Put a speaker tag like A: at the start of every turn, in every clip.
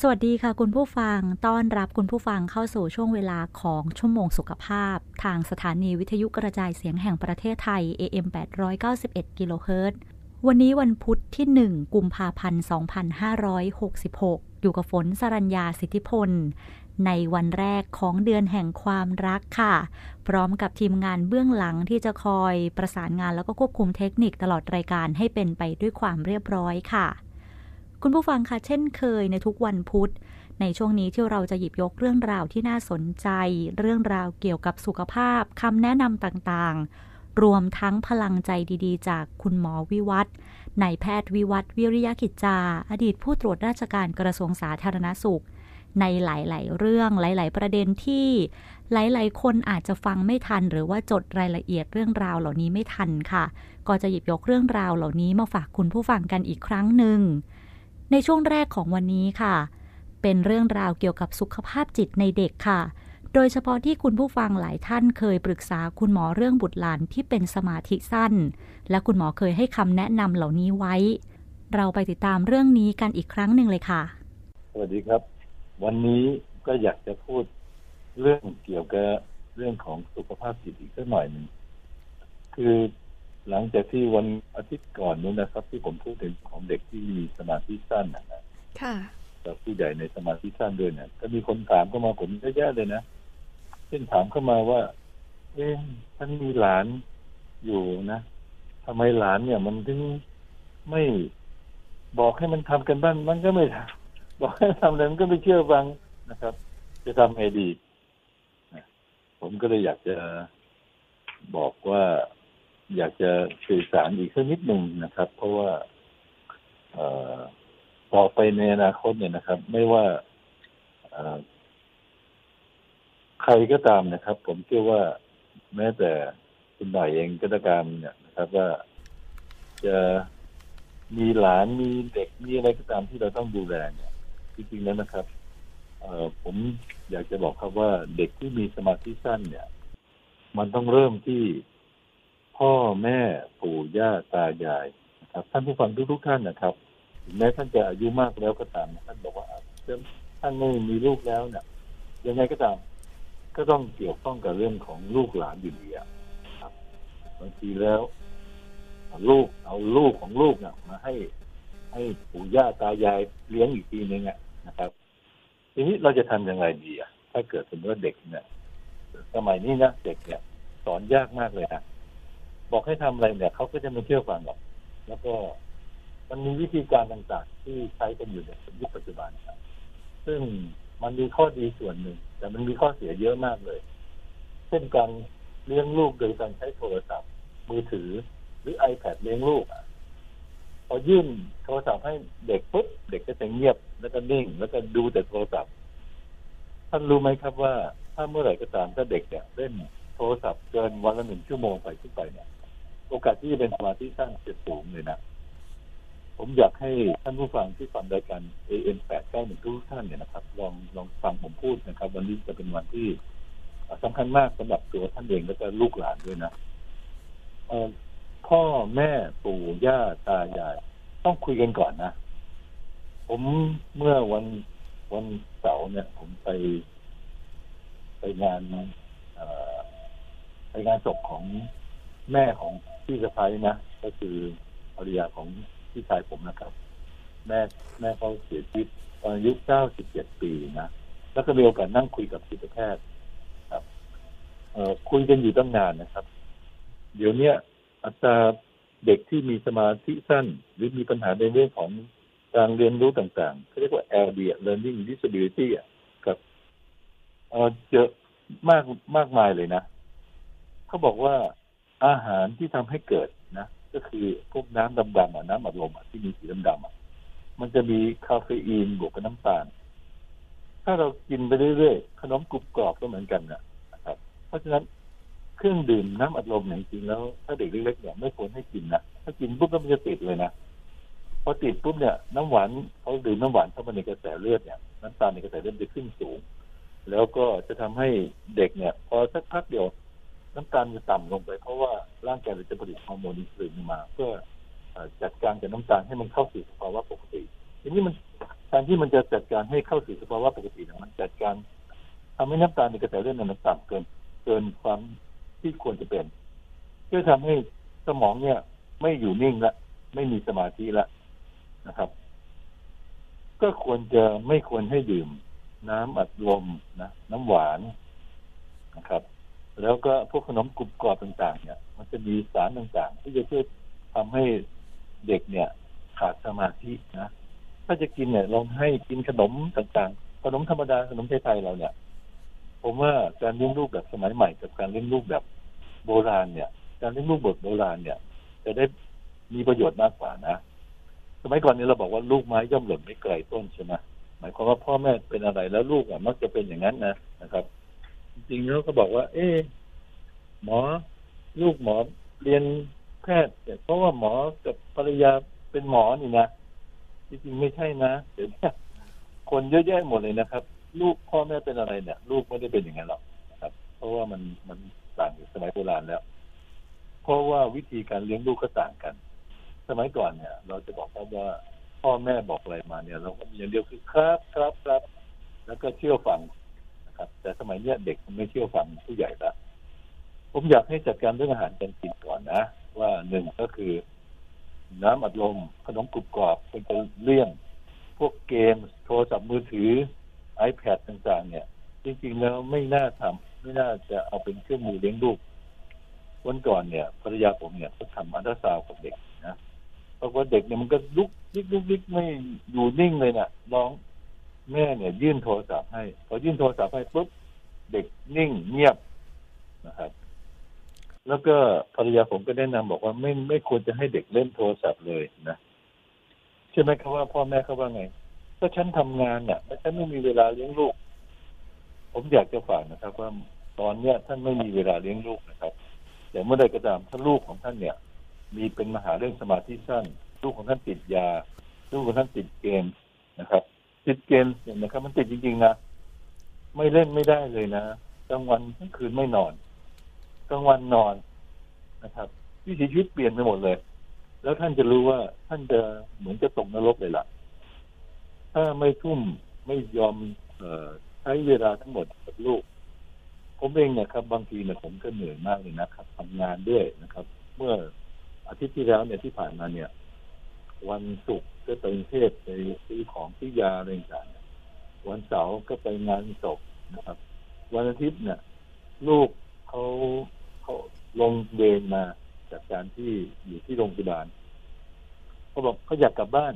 A: สวัสดีค่ะคุณผู้ฟัง ต้อนรับคุณผู้ฟังเข้าสู่ช่วงเวลาของชั่วโมงสุขภาพ ทางสถานีวิทยุกระจายเสียงแห่งประเทศไทย AM 891กิโลเฮิรตซ์วันนี้วันพุทธที่ 1 กุมภาพันธ์ 2566 อยู่กับฝนสรัญญาสิทธิพล ในวันแรกของเดือนแห่งความรักค่ะ พร้อมกับทีมงานเบื้องหลังที่จะคอยประสานงานแล้วก็ควบคุมเทคนิคตลอดรายการให้เป็นไปด้วยความเรียบร้อยค่ะ คุณผู้ฟังคะเช่นเคยในทุกวันพุธ ในช่วงนี้ที่เราจะหยิบยกเรื่องราวที่น่าสนใจ เรื่องราวเกี่ยวกับสุขภาพคำแนะนำต่างๆ รวมทั้งพลังใจดีๆ จากคุณหมอวิวัฒนายแพทย์วิวัฒวิริยกิจจา อดีตผู้ตรวจราชการกระทรวงสาธารณสุข ในหลาย ๆ เรื่องหลาย ๆ ประเด็นที่หลาย ๆ คนอาจจะฟังไม่ทัน หรือว่าจดรายละเอียดเรื่องราวเหล่านี้ไม่ทันค่ะ ก็จะหยิบยกเรื่องราวเหล่านี้มาฝากคุณผู้ฟังกันอีกครั้งหนึ่ง ในช่วงแรกของวันนี้ค่ะ เป็นเรื่องราวเกี่ยวกับสุขภาพจิตในเด็กค่ะ โดยเฉพาะที่คุณผู้ฟังหลายท่านเคยปรึกษาคุณหมอเรื่องบุตรหลานที่เป็นสมาธิสั้น และคุณหมอเคยให้คำแนะนำเหล่านี้ไว้ เราไปติดตามเรื่องนี้กันอีกครั้งหนึ่งเลยค่ะ
B: สวัสดีครับ วันนี้ก็อยากจะพูดเรื่องเกี่ยวกับเรื่องของสุขภาพจิตอีกสักหน่อยหนึ่งคือ หลังจากที่วันอาทิตย์ก่อนนู้นนะครับ ที่ผมพูดถึงของเด็กที่มีสมาธิสั้นนะ
A: ค่ะ
B: กับผู้ใหญ่ในสมาธิสั้นด้วยเนี่ยก็มีคนถามเข้ามาผมเยอะแยะเลยนะเช่นถามเข้ามาว่า เอ๊ะท่านมีหลานอยู่นะทำไมหลานเนี่ย มันถึงไม่บอกให้มันทำกันบ้านมันก็ไม่ทำบอกให้ทำอะไรมันก็ไม่เชื่อฟังนะครับ จะทำไงดีผมก็เลยอยากจะบอกว่า อยากจะสื่อสารอีกสักนิดหนึ่งนะครับ เพราะว่าต่อไปในอนาคตเนี่ยนะครับ ไม่ว่าใครก็ตามนะครับ ผมเชื่อว่าแม้แต่คุณหน่อยเองก็ตามเนี่ยนะครับ ว่าจะมีหลานมีเด็กมีอะไรก็ตามที่เราต้องดูแลเนี่ยจริงๆแล้วนะครับ เออผมอยากจะบอกครับว่าเด็กที่มีสมาธิสั้นเนี่ย มันต้องเริ่มที่ พ่อแม่ปู่ย่าตายายนะครับท่านผู้ฟังทุกๆท่านนะครับแม้ท่านจะอายุมากแล้วก็ตามท่านบอกว่าท่านไม่มีลูกแล้วเนี่ยยังไงก็ตาม ก็ต้องเกี่ยวข้องกับเรื่องของลูกหลานอยู่ดีครับบางทีแล้วลูกเอาลูกของลูกเนี่ยมาให้ ให้ปู่ย่าตายายเลี้ยงอีกทีนึงนะครับ ทีนี้เราจะทำยังไงดีอะ ถ้าเกิดสมมติว่าเด็กเนี่ยสมัยนี้นะเด็กเนี่ย สอนยากมากเลยนะ บอกให้ทำอะไรเนี่ยเขาก็จะไม่เชื่อฟังหรอกแล้วก็มันมีวิธีการต่างๆ ที่ใช้กันอยู่ในยุคปัจจุบันครับ ซึ่งมันมีข้อดีส่วนหนึ่ง แต่มันมีข้อเสียเยอะมากเลย เช่นการเลี้ยงลูกโดยการใช้โทรศัพท์ มือถือ หรือ iPad เลี้ยงลูกพอยื่นโทรศัพท์ให้เด็กปุ๊บเด็กก็จะเงียบแล้วก็นิ่ง แล้วก็ดูแต่โทรศัพท์ ท่านรู้ไหมครับว่า ถ้าเมื่อไหร่ก็ตามถ้าเด็กเนี่ยเล่นโทรศัพท์เกินวันละหนึ่งชั่วโมงไปขึ้นไปเนี่ย โอกาสที่จะเป็นสมาธิสั้นจะสูงเลยนะ ผมอยากให้ท่านผู้ฟังที่ฟังรายการ AM 8 9 1ทุกท่านเนี่ยนะครับ ลองลองฟังผมพูดนะครับ วันนี้จะเป็นวันที่สำคัญมากสำหรับตัวท่านเองและก็ลูกหลานด้วยนะพ่อแม่ปู่ย่าตายายต้องคุยกันก่อนนะ ผมเมื่อวันวันเสาร์เนี่ย ผมไป ไปงานไปงานศพของแม่ของ พี่สะพ้ายนะ ก็คือภรรยาของพี่ชายผมนะครับ แม่แม่เขาเสียชีวิตตอนอายุเก้าสิบเจ็ดปีนะแล้วก็มีโอกาสนั่งคุยกับจิตแพทย์ครับ เออคุยกันอยู่ตั้งนานนะครับ เดี๋ยวนี้อัตราเด็กที่มีสมาธิสั้น หรือมีปัญหาในเรื่องของการเรียนรู้ต่างๆเขาเรียกว่า LD Learning Disability ครับเออเจอมากมากมายเลยนะ เขาบอกว่า อาหารที่ทำให้เกิดนะก็คือพวกน้ำดำๆอะน้ำอัดลมอะที่มีสีดำๆอะมันจะมีคาเฟอีนบวกกับน้ำตาล ถ้าเรากินไปเรื่อยๆขนมกรุบกรอบก็เหมือนกันนะครับ เพราะฉะนั้นเครื่องดื่มน้ำอัดลมอย่างจริงแล้ว ถ้าเด็กเล็กๆเนี่ยไม่ควรให้กินนะถ้ากินปุ๊บก็มันจะติดเลยนะพอติดปุ๊บเนี่ยน้ำหวานเขาดื่มน้ำหวานเข้ามาในกระแสเลือดเนี่ยน้ำตาลในกระแสเลือดจะขึ้นสูง แล้วก็จะทำให้เด็กเนี่ย พอสักพักเดียว น้ำตาลจะต่ำลงไป เพราะว่าร่างกายเราจะผลิตฮอร์โมนอินซูลินมา เพื่อจัดการกับน้ำตาลให้มันเข้าสู่สภาวะปกติทีนี้มันแทนที่มันจะจัดการให้เข้าสู่สภาวะปกติมันจัดการทำให้น้ำตาลในกระแสเลือดมันต่ำเกิน เกินความที่ควรจะเป็นเพื่อทำให้สมองเนี่ย ไม่อยู่นิ่งละไม่มีสมาธิละนะครับ ก็ควรจะไม่ควรให้ดื่ม น้ำอัดลมนะน้ำหวานนะครับ แล้วก็พวกขนมกรุบกรอบต่าง ๆ เนี่ย มันจะมีสารต่างๆ ที่จะช่วยทำให้เด็กเนี่ย ขาดสมาธินะ ถ้าจะกินเนี่ยลองให้กินขนมต่างๆ ขนมธรรมดาขนมไทยๆเราเนี่ย ผมว่าการเลี้ยงลูกแบบสมัยใหม่ กับการเลี้ยงลูกแบบโบราณเนี่ย การเลี้ยงลูกแบบโบราณเนี่ย จะได้มีประโยชน์มากกว่านะ สมัยก่อนนี้เราบอกว่าลูกไม้ย่อมหล่นไม่ไกลต้นใช่ไหมหมายความว่าพ่อแม่เป็นอะไรแล้วลูกอะมักจะเป็นอย่างนั้นนะนะครับ จริงๆแล้วก็บอกว่า เอ๊หมอ ลูกหมอเรียนแพทย์เพราะว่าหมอกับภรรยาเป็นหมอนี่นะจริงๆไม่ใช่นะเดี๋ยวนี้คนเยอะแยะหมดเลยนะครับ ลูกพ่อแม่เป็นอะไรเนี่ย ลูกไม่ได้เป็นอย่างนั้นหรอกนะครับ เพราะว่ามันมันต่างจากสมัยโบราณแล้ว เพราะว่าวิธีการเลี้ยงลูกก็ต่างกัน สมัยก่อนเนี่ย เราจะบอกว่าพ่อแม่บอกอะไรมาเนี่ย เราก็มีอย่างเดียวคือครับครับครับ แล้วก็เชื่อฟัง นะครับ แต่สมัยเนี้ยเด็กมันไม่เชื่อฟังผู้ใหญ่ละผมอยากให้จัดการเรื่องอาหารการกินก่อนนะ ว่าหนึ่งก็คือ น้ำอัดลมขนมกรุบกรอบเป็นตัวเลี่ยง พวกเกมโทรศัพท์มือถือ iPad ต่างๆ เนี่ย จริงๆ แล้วไม่น่าทำไม่น่าจะเอาเป็นเครื่องมือเลี้ยงลูกวันก่อนเนี่ยภรรยาผมเนี่ยเขาทำอันตราซาวกับเด็กนะปรากฏเด็กเนี่ยมันก็ลุกลิกลุกลิกไม่อยู่นิ่งเลยนะ่ะร้อง แม่เนี่ย ยื่นโทรศัพท์ให้พอยื่นโทรศัพท์ให้ปุ๊บเด็กนิ่งเงียบนะครับ แล้วก็ภรรยาผมก็แนะนำบอกว่าไม่ไม่ควรจะให้เด็กเล่นโทรศัพท์เลยนะใช่ไหมครับว่าพ่อแม่เขาว่าไงถ้าฉันทำงานเนี่ยแล้วฉันไม่มีเวลาเลี้ยงลูก ผมอยากจะฝากนะครับ ว่าตอนเนี้ยท่านไม่มีเวลาเลี้ยงลูกนะครับ แต่เมื่อใดก็ตามถ้าลูกของท่านเนี่ย มีเป็นมหาเรื่องสมาธิสั้น ลูกของท่านติดยา ลูกของท่านติดเกมนะครับ ติดเกมเนี่ยนะครับ มันติดจริงๆนะไม่เล่นไม่ได้เลยนะกลางวันทั้งคืนไม่นอนกลางวันนอนนะครับวิถีชีวิตเปลี่ยนไปหมดเลย แล้วท่านจะรู้ว่าท่านจะเหมือนจะตกนรกเลยล่ะ ถ้าไม่ทุ่มไม่ยอมเออใช้เวลาทั้งหมดกับลูก ผมเองเนี่ยครับ บางทีเนี่ยผมก็เหนื่อยมากเลยนะครับทำงานด้วยนะครับ เมื่ออาทิตย์ที่แล้วเนี่ยที่ผ่านมาเนี่ย วันศุกร์ก็ไปเทพไปซื้อของที่ยาอะไรต่างวันเสาร์ก็ไปงานศพนะครับ วันอาทิตย์เนี่ย ลูกเขาเขาลงเดนมาจากการที่อยู่ที่โรงพยาบาลเขาบอกเขาอยากกลับบ้าน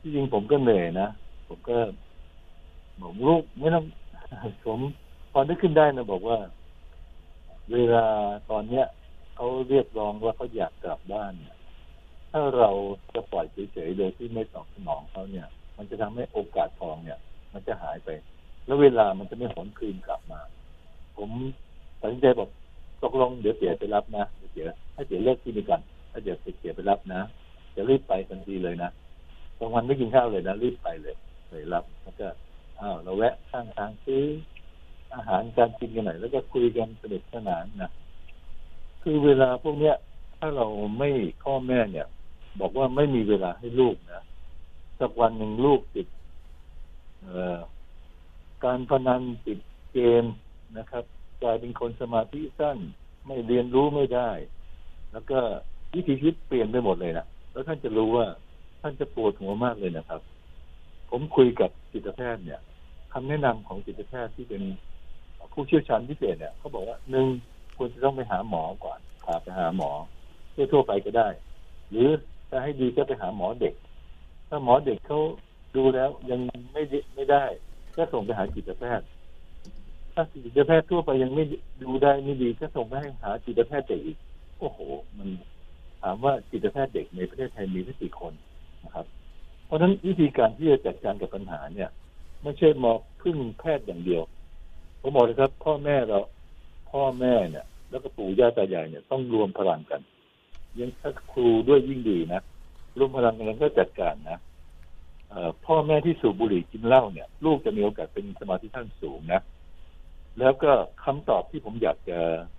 B: ที่จริงผมก็เหนื่อยนะผมก็บอกลูกไม่ต้องผมพอนึกขึ้นได้นะบอกว่า เวลาตอนเนี้ยเขาเรียกร้องว่าเขาอยากกลับบ้านเนี่ย ถ้าเราจะปล่อยเฉยๆโดยที่ไม่ตอบสนองเขาเนี่ย มันจะทำให้โอกาสทองเนี่ย มันจะหายไป แล้วเวลามันจะไม่หวนคืนกลับมา ผมตัดสินใจบอกตกลงเดี๋ยวเสียไปรับนะเดี๋ยวเสียให้เสียเลิกที่นี่ก่อนถ้าเดี๋ยวเสียไปรับนะจะรีบไปทันทีเลยนะกลางวันไม่กินข้าวเลยนะรีบไปเลยไปรับแล้วก็อ้าวเราแวะข้างทางซื้ออาหารการกินกันหน่อยแล้วก็คุยกันสนุกสนานนะคือเวลาพวกเนี้ย ถ้าเราไม่พ่อแม่เนี่ย บอกว่าไม่มีเวลาให้ลูกนะสักวันหนึ่งลูกติดการพนันติดเกมนะครับกลายเป็นคนสมาธิสั้น ไม่เรียนรู้ไม่ได้ แล้วก็วิถีชีวิตเปลี่ยนไปหมดเลยนะแล้วท่านจะรู้ว่าท่านจะปวดหัวมากเลยนะครับ ผมคุยกับจิตแพทย์เนี่ยคำแนะนำของจิตแพทย์ที่เป็นผู้เชี่ยวชาญพิเศษเนี่ยเขาบอกว่าหนึ่งควรจะต้องไปหาหมอก่อนพาไปหาหมอทั่วไปก็ได้ หรือ ถ้าให้ดีก็ไปหาหมอเด็ก ถ้าหมอเด็กเขาดูแล้วยังไม่ไม่ได้ก็ส่งไปหาจิตแพทย์ ถ้าจิตแพทย์ทั่วไปยังไม่ดูได้ไม่ดีก็ส่งไปให้หาจิตแพทย์เด็กอีก โอ้โห มันถามว่าจิตแพทย์เด็กในประเทศไทยมีแค่กี่คนนะครับ เพราะฉะนั้นวิธีการที่จะจัดการกับปัญหาเนี่ย ไม่ใช่มองพึ่งแพทย์อย่างเดียวผมบอกเลยครับ พ่อแม่เรา พ่อแม่เนี่ย แล้วก็ปู่ย่าตายายเนี่ยต้องรวมพลังกัน ยังถ้าครูด้วยยิ่งดีนะรวมพลังกันแล้วก็จัดการนะพ่อแม่ที่สูบบุหรี่กินเหล้าเนี่ย ลูกจะมีโอกาสเป็นสมาธิท่านสูงนะ แล้วก็คำตอบที่ผมอยากจะ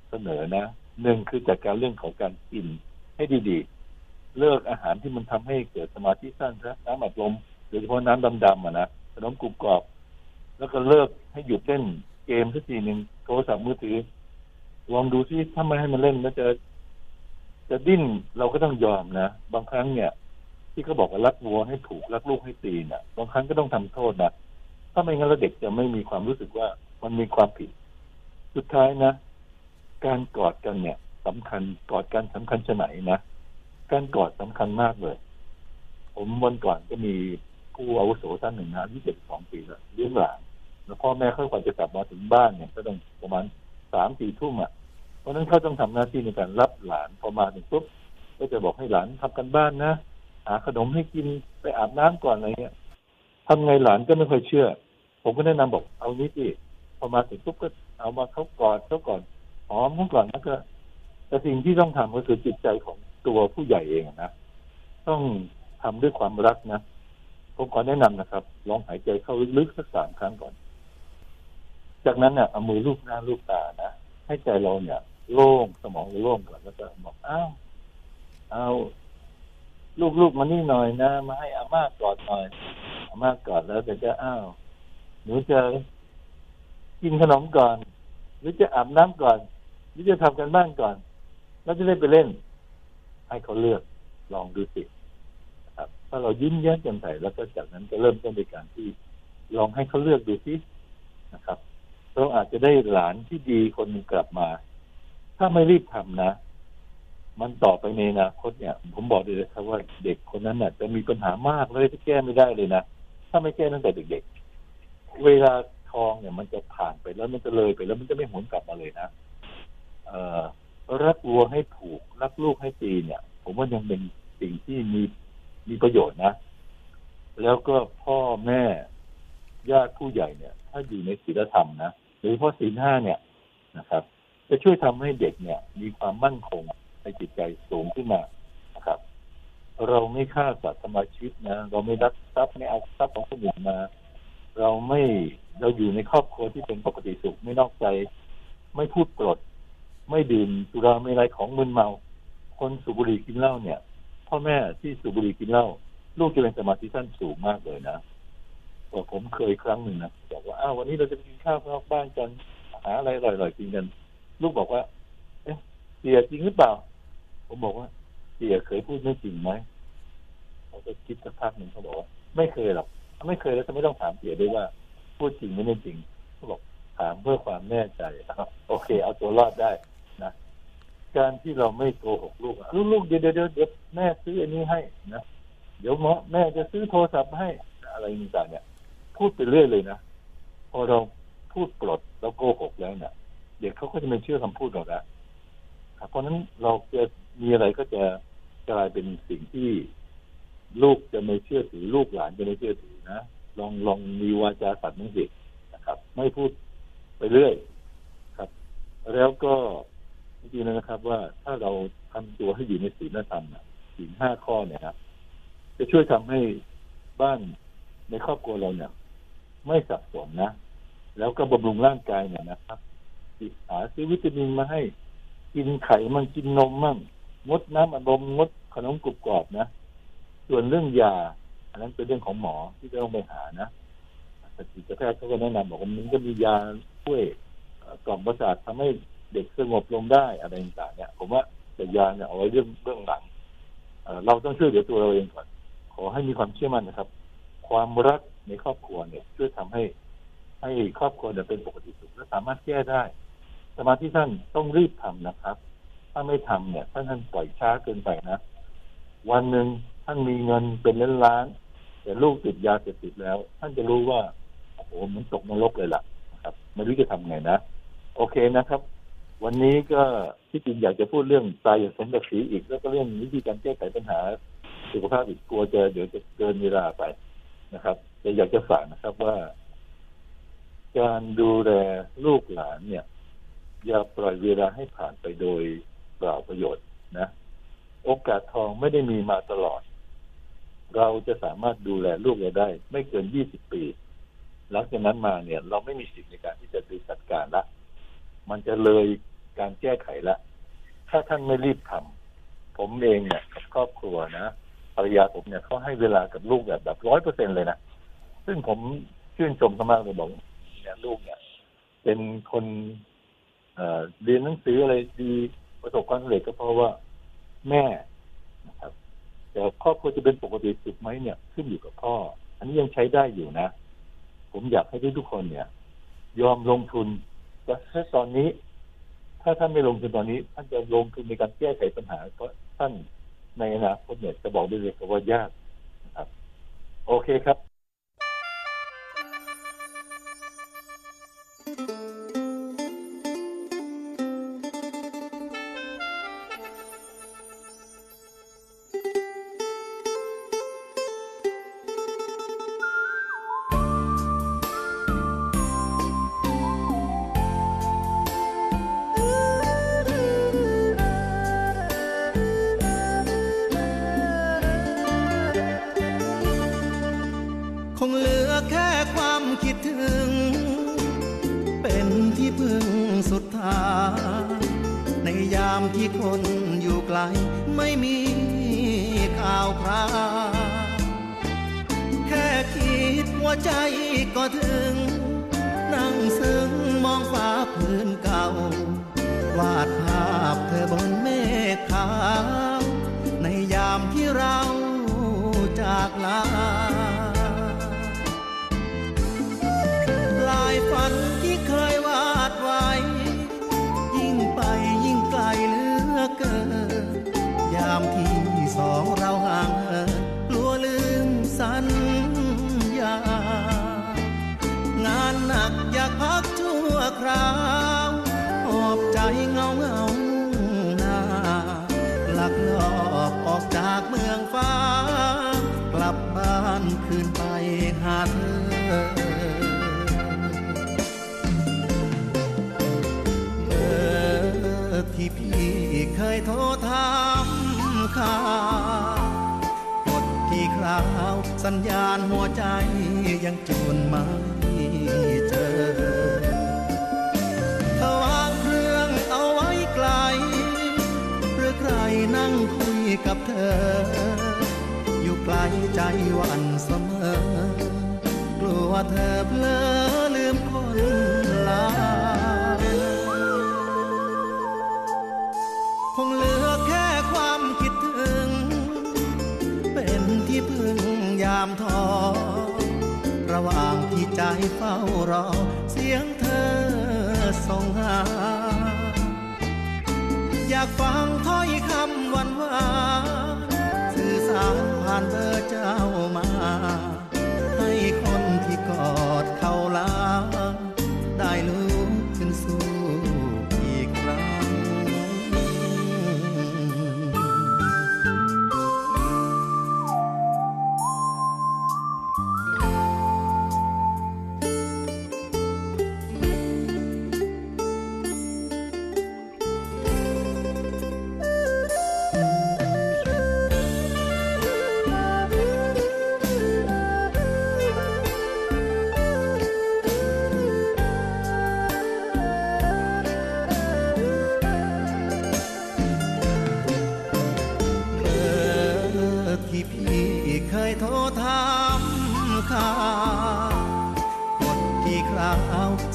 B: เสนอนะหนึ่งคือจัดการเรื่องของการกินให้ดีๆ เลิกอาหารที่มันทำให้เกิดสมาธิสั้นซะน้ำอัดลมโดยเฉพาะน้ำดำๆอะนะขนมกรุบกรอบ แล้วก็เลิกให้หยุดเล่นเกมสักทีหนึ่งโทรศัพท์มือถือลองดูซิถ้าไม่ให้มันเล่นแล้วจะ จะดิ้นเราก็ต้องยอมนะ บางครั้งเนี่ย ที่เขาบอกว่ารักวัวให้ถูกรักลูกให้ตีเนี่ยบางครั้งก็ต้องทำโทษนะถ้าไม่งั้นแล้วเด็กจะไม่มีความรู้สึกว่ามันมีความผิด สุดท้ายนะ การกอดกันเนี่ยสำคัญกอดกันสำคัญชะไหนนะการกอดสำคัญมากเลย ผมวันก่อนก็มีผู้อาวุโสท่านหนึ่งนะที่เจ็ดสองปีแล้วเลี้ยงหลานแล้วพ่อแม่เขาก่อนจะกลับมาถึงบ้านเนี่ยก็ต้องประมาณสามสี่ทุ่มอะ เพราะนั้นเขาต้องทำหน้าที่ในการรับหลานพอมาถึงปุ๊บก็จะบอกให้หลานทำกันบ้านนะหาขนมให้กินไปอาบน้ำก่อนอะไรเงี้ยทำไงหลานก็ไม่ค่อยเชื่อ ผมก็แนะนำบอกเอานี้ที่พอมาถึงปุ๊บก็เอามาเขากอดเขาก่อนหอมเขาก่อนแล้วก็ แต่สิ่งที่ต้องทำก็คือจิตใจของตัวผู้ใหญ่เองนะต้องทำด้วยความรักนะผมขอแนะนำนะครับ ลองหายใจเข้าลึกสักสามครั้งก่อน จากนั้นเนี่ยเอามือลูบหน้าลูบตานะให้ใจเราเนี่ย โล่งสมองโล่งก่อนแล้วก็บอกอ้าวเอาลูกๆมานี่หน่อยนะ มาให้อาม่ากอดหน่อย อาม่ากอดแล้วแต่จะอ้าวหนูจะกินขนมก่อน หรือจะอาบน้ำก่อน หรือจะทำกันบ้านก่อน แล้วจะได้ไปเล่น ให้เขาเลือกลองดูสิครับถ้าเรายิ้มแย้มแจ่มใสแล้วก็จากนั้นก็เริ่มต้นในการที่ลองให้เขาเลือกดูสินะครับเราอาจจะได้หลานที่ดีคนหนึ่งกลับมา ถ้าไม่รีบทำนะ มันต่อไปในอนาคตเนี่ย ผมบอกเลยครับว่าเด็กคนนั้นน่ะจะมีปัญหามากเลยที่แก้ไม่ได้เลยนะ ถ้าไม่แก้ตั้งแต่เด็กๆ เวลาทองเนี่ย มันจะผ่านไปแล้วมันจะเลยไปแล้วมันจะไม่หวนกลับมาเลยนะเอ่อรักวัวให้ผูก รักลูกให้ตีเนี่ย ผมว่ายังเป็นสิ่งที่มีมีประโยชน์นะ แล้วก็พ่อแม่ญาติผู้ใหญ่เนี่ย ถ้าอยู่ในศีลธรรมนะหรือเพราะศีลห้าเนี่ยนะครับ จะช่วยทำให้เด็กเนี่ย มีความมั่นคงในจิตใจสูงขึ้นมานะครับ เราไม่ฆ่าสัตว์ทำลายชีวิตนะเราไม่รักทรัพย์ไม่เอาทรัพย์ของคนอื่นมา เราไม่เราอยู่ในครอบครัวที่เป็นปกติสุขไม่นอกใจ ไม่พูดปลด ไม่ดื่มสุราไม่ไรของมึนเมา คนสูบบุหรี่กินเหล้าเนี่ยพ่อแม่ที่สูบบุหรี่กินเหล้าลูกจะเป็นสมาธิสั้นสูงมากเลยนะผมเคยครั้งหนึ่งนะบอกว่าอ้าววันนี้เราจะกินข้าวนอกบ้านกันหาอะไรอร่อยๆกินกัน ลูกบอกว่า เอ๊ะเสียจริงหรือเปล่า ผมบอกว่าเสียเคยพูดไม่จริงไหมเขาก็คิดสักพักหนึ่งเขาบอกว่าไม่เคยหรอกไม่เคยแล้วจะไม่ต้องถามเสียด้วยว่า พูดจริงไม่จริงเขาบอกถามเพื่อความแน่ใจนะครับโอเค เอาตัวรอดได้นะการที่เราไม่โกหกลูกลูกๆเดี๋ยวเดี๋ยวเดี๋ยวแม่ซื้ออันนี้ให้นะเดี๋ยวแม่จะซื้อโทรศัพท์ให้อะไรต่างๆเนี่ย พูดไปเรื่อยเลยนะพอเราพูดปลดเราโกหกแล้วเนี่ย เด็กเขาก็จะไม่เชื่อคำพูดเราแล้วเพราะนั้นเราจะมีอะไรก็จะกลายเป็นสิ่งที่ลูกจะไม่เชื่อถือ ลูกหลานจะไม่เชื่อถือนะลองลองมีวาจาสัตย์มั่งสินะครับ ไม่พูดไปเรื่อยครับ แล้วก็จริงๆนะครับ ว่าถ้าเราทำตัวให้อยู่ในศีลธรรมศีลห้าข้อเนี่ยครับจะช่วยทำให้บ้านในครอบครัวเราเนี่ย ไม่สับสนนะ แล้วก็บำรุงร่างกายเนี่ยนะครับ หาซื้อวิตามินมาให้ กินไข่มันกินนมมั่งงดน้ำอัดลมงดขนมกรุบกรอบนะ ส่วนเรื่องยา อันนั้นเป็นเรื่องของหมอที่จะต้องไปหานะแต่จิตแพทย์เขาก็แนะนำบอกว่ามันก็มียาช่วยกล่อมประสาททำให้เด็กสงบลงได้อะไรต่างๆเนี่ย ผมว่าแต่ยาเนี่ยเอาไว้เรื่องเรื่องหลังเราต้องช่วยเหลือตัวเราเองก่อนขอให้มีความเชื่อมั่นนะครับ ความรักในครอบครัวเนี่ยช่วยทำให้ให้ครอบครัวเนี่ยเป็นปกติสุขและสามารถแก้ได้ สมาธิท่านต้องรีบทำนะครับ ถ้าไม่ทำเนี่ยท่านท่านปล่อยช้าเกินไปนะวันหนึ่งท่านมีเงินเป็นล้านล้านแต่ลูกติดยาเสพติดแล้ว ท่านจะรู้ว่าโอ้โหมันตกนรกเลยล่ะนะครับไม่รู้จะทำไงนะโอเคนะครับ วันนี้ก็ที่จริงอยากจะพูดเรื่องตายอย่างสมศักดิ์ศรีอีก แล้วก็เรื่องวิธีการแก้ไขปัญหาสุขภาพอีกกลัวจะเดี๋ยวจะเกินเวลาไปนะครับแต่อยากจะฝากนะครับว่า การดูแลลูกหลานเนี่ย อย่าปล่อยเวลาให้ผ่านไปโดยเปล่าประโยชน์นะ โอกาสทองไม่ได้มีมาตลอด เราจะสามารถดูแลลูกเราได้ ไม่เกินยี่สิบปี หลังจากนั้นมาเนี่ย เราไม่มีสิทธิ์ในการที่จะดูจัดการละ มันจะเลยการแก้ไขละ ถ้าท่านไม่รีบทำผมเองเนี่ยกับครอบครัวนะภรรยาผมเนี่ยเขาให้เวลากับลูกแบบแบบร้อยเปอร์เซ็นเลยนะ ซึ่งผมชื่นชมเขามากเลยบอกเนี่ยลูกเนี่ย เป็นคน เรียนหนังสืออะไรดีประสบความสำเร็จก็เพราะว่าแม่นะครับแต่ครอบครัวจะเป็นปกติสุดไหมเนี่ย ขึ้นอยู่กับพ่อ อันนี้ยังใช้ได้อยู่นะ ผมอยากให้ทุกคนเนี่ย ยอมลงทุนว่าถ้าตอนนี้ ถ้าท่านไม่ลงทุนตอนนี้ ท่านจะลงทุนในการแก้ไขปัญหาเพราะท่านในอนาคตเนี่ยจะบอกได้เลยว่า ยากนะครับ โอเคครับ
C: สัญญาณหัวใจยังจูนไม่เจอถ้าวางเครื่องเอาไว้ไกล หรือใครนั่งคุยกับเธอ อยู่ไกลใจวันเสมอ กลัวเธอเพลอามท้อระหว่างที่ใจเฝ้ารอ เสียงเธอส่งหา อยากฟังถ้อยคำหวานหวานสื่อสารผ่านเบอร์เจ้ามา ให้คนที่กอด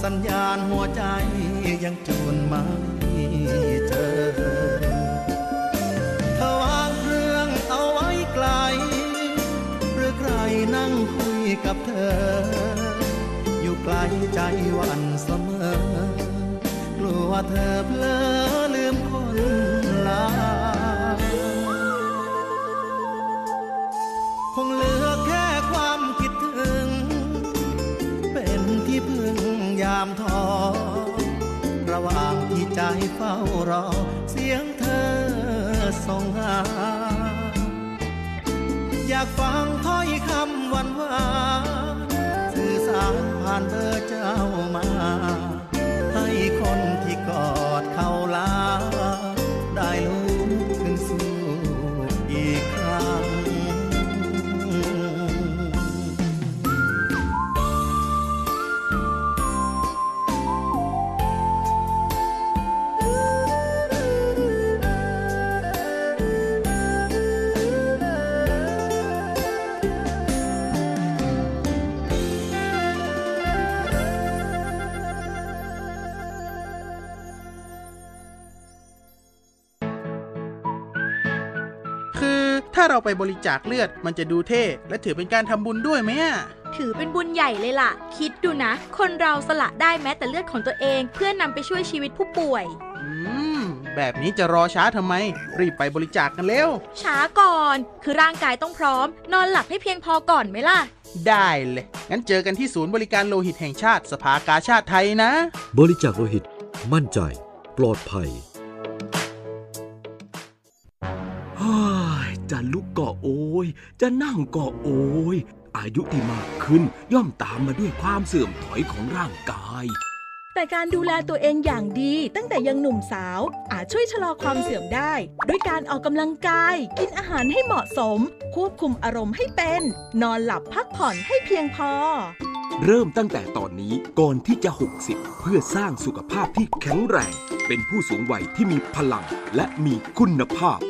C: สัญญาณหัวใจยังจูนไม่เจอถ้าวางเครื่องเอาไว้ไกล หรือใครนั่งคุยกับเธอ อยู่ไกลใจวันเสมอกลัวเธอเพ ถ้าเราไป
D: บริจาคเลือดมันจะดูเท่ และถือเป็นการทำบุญด้วยไหมอะ
E: ถือเป็นบุญใหญ่เลยล่ะ คิดดูนะ คนเราสละได้แม้แต่เลือดของตัวเอง เพื่อนำไปช่วยชีวิตผู้ป่วย
D: อืม แบบนี้จะรอช้าทำไม รีบไปบริจาคกันเร็ว
E: ช้าก่อน คือร่างกายต้องพร้อม นอนหลับให้เพียงพอก่อนไหมล่ะ
D: ได้เลย งั้นเจอกันที่ศูนย์บริการโลหิตแห่งชาติสภากาชาติไทยนะ
F: บริจาคโลหิต มั่นใจ ปลอดภัย
G: จะลุกก็โอยจะนั่งก็โอยอายุที่มากขึ้นย่อมตามมาด้วยความเสื่อมถอยของร่างกาย
H: แต่การดูแลตัวเองอย่างดีตั้งแต่ยังหนุ่มสาว อาจช่วยชะลอความเสื่อมได้ ด้วยการออกกำลังกาย กินอาหารให้เหมาะสม ควบคุมอารมณ์ให้เป็น นอนหลับพักผ่อนให้เพียงพอ
G: เริ่มตั้งแต่ตอนนี้ก่อนที่จะ 60 เพื่อสร้างสุขภาพที่แข็งแรง เป็นผู้สูงวัยที่มีพลังและมีคุณภาพ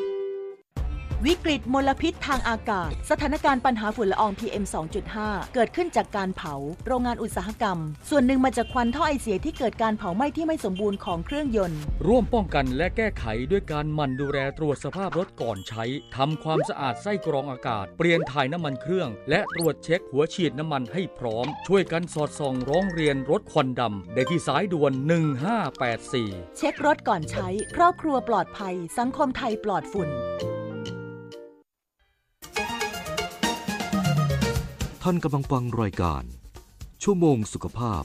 I: วิกฤตมลพิษทางอากาศ สถานการณ์ปัญหาฝุ่นละออง PM 2.5 เกิดขึ้นจากการเผา โรงงานอุตสาหกรรม ส่วนหนึ่งมาจากควันท่อไอเสียที่เกิดการเผาไหม้ที่ไม่สมบูรณ์ของเครื่องยนต์
J: ร่วมป้องกันและแก้ไขด้วยการหมั่นดูแลตรวจสภาพรถก่อนใช้ ทำความสะอาดไส้กรองอากาศ เปลี่ยนถ่ายน้ำมันเครื่อง และตรวจเช็คหัวฉีดน้ำมันให้พร้อม ช่วยกันสอดส่องร้องเรียนรถควันดำได้ที่สายด่วน 1584
I: เช็ครถก่อนใช้ ครอบครัวปลอดภัย สังคมไทยปลอดฝุ่นา
F: นกำลังฟังรายการ ชั่วโมงสุขภาพ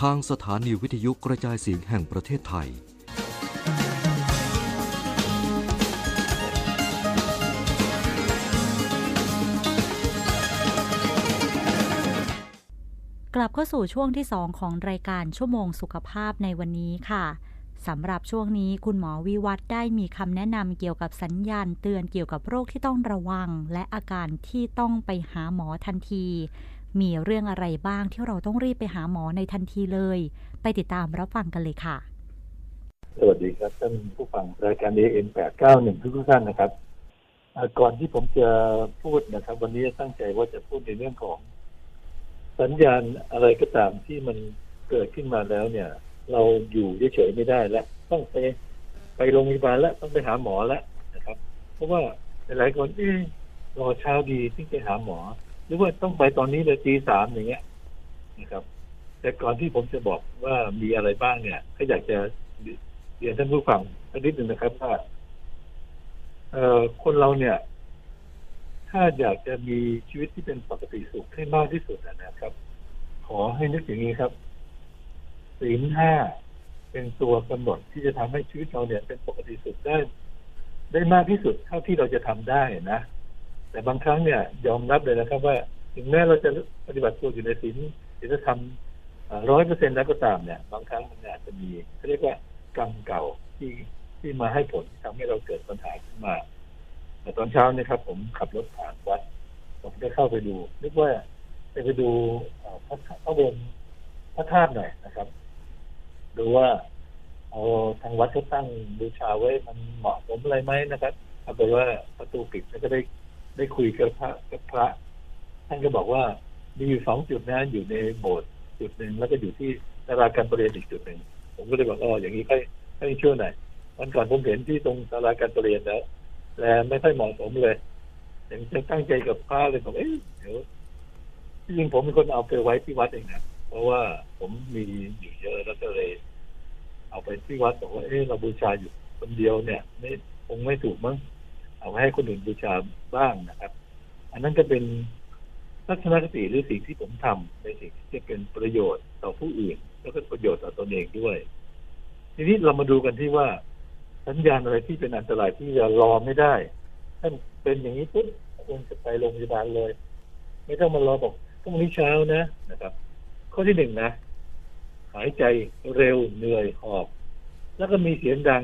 F: ทางสถานีวิทยุกระจายเสียงแห่งประเทศไทย
A: กลับเข้าสู่ช่วงที่ 2 ของรายการชั่วโมงสุขภาพในวันนี้ค่ะ สำหรับช่วงนี้คุณหมอวิวัฒน์ได้มีคำแนะนำเกี่ยวกับสัญญาณเตือนเกี่ยวกับโรคที่ต้องระวัง และอาการที่ต้องไปหาหมอทันที มีเรื่องอะไรบ้างที่เราต้องรีบไปหาหมอในทันทีเลย ไปติดตามรับฟังกันเลยค่ะ
B: สวัสดีครับท่านผู้ฟังรายการ AM 891ทุกท่านนะครับ ก่อนที่ผมจะพูดนะครับ วันนี้ตั้งใจว่าจะพูดในเรื่องของ สัญญาณอะไรก็ตามที่มันเกิดขึ้นมาแล้วเนี่ย เราอยู่เฉยๆไม่ได้แล้ว ต้องไปไปโรงพยาบาลแล้วต้องไปหาหมอแล้วนะครับ เพราะว่าหลายคนเอ๊รอเช้าดีที่จะหาหมอ หรือว่าต้องไปตอนนี้เลยตีสามอย่างเงี้ยนะครับ แต่ก่อนที่ผมจะบอกว่ามีอะไรบ้างเนี่ยก็อยากจะเรียนท่านผู้ฟังสักนิดหนึ่งนะครับว่าเอ่อคนเราเนี่ย ถ้าอยากจะมีชีวิตที่เป็นปกติสุขให้มากที่สุดนะครับ ขอให้นึกอย่างนี้ครับ ศีลห้าเป็นตัวกำหนดที่จะทำให้ชีวิตเราเนี่ยเป็นปกติสุขได้ได้มากที่สุดเท่าที่เราจะทำได้นะ แต่บางครั้งเนี่ยยอมรับเลยนะครับว่าถึงแม้เราจะปฏิบัติตัวอยู่ในศีลศีลธรรมร้อยเปอร์เซ็นต์แล้วก็ตามเนี่ย บางครั้งมันอาจจะมีเขาเรียกว่ากรรมเก่าที่ที่มาให้ผลทำให้เราเกิดปัญหาขึ้นมาแต่ตอนเช้าเนี่ยครับ ผมขับรถผ่านวัด ผมได้เข้าไปดูนึกว่าจะไปดูพระพระบรมพระธาตุหน่อยนะครับ ดูว่าเอาทางวัดเขาตั้งบูชาไว้มันเหมาะสมอะไรไหมนะครับเอาไปว่าประตูปิดแล้วก็ได้ได้คุยกับพระกับพระ ท่านก็บอกว่ามีอยู่สองจุดนะอยู่ในโบสถ์จุดหนึ่งแล้วก็อยู่ที่ตลาดการประเรียนอีกจุดหนึ่งผมก็เลยบอกอ๋ออย่างนี้ค่อยค่อยช่วยหน่อยวันก่อนผมเห็นที่ตรงตลาดการประเรียนแล้วแต่ไม่ค่อยเหมาะสมเลยยังจะตั้งใจกับพระเลยบอกเอ๊ะเดี๋ยวจริงผมเป็นคนเอาไปไว้ที่วัดเองนะ เพราะว่าผมมีอยู่เยอะแล้วก็เลย เอาไปที่วัดบอกว่าเอ๊ะเราบูชาอยู่คนเดียวเนี่ยไม่คงไม่ถูกมั้งเอาไว้ให้คนอื่นบูชาบ้างนะครับ อันนั้นก็เป็นทัศนคติหรือสิ่งที่ผมทำในสิ่งที่จะเป็นประโยชน์ต่อผู้อื่น แล้วก็ประโยชน์ต่อตนเองด้วย ทีนี้เรามาดูกันที่ว่า สัญญาณอะไรที่เป็นอันตรายที่จะรอไม่ได้ถ้าเป็นอย่างนี้ปุ๊บควรจะไปโรงพยาบาลเลย ไม่ต้องมารอบอกต้องนี้เช้านะนะครับ ข้อที่หนึ่งนะ หายใจเร็วเหนื่อยหอบ แล้วก็มีเสียงดัง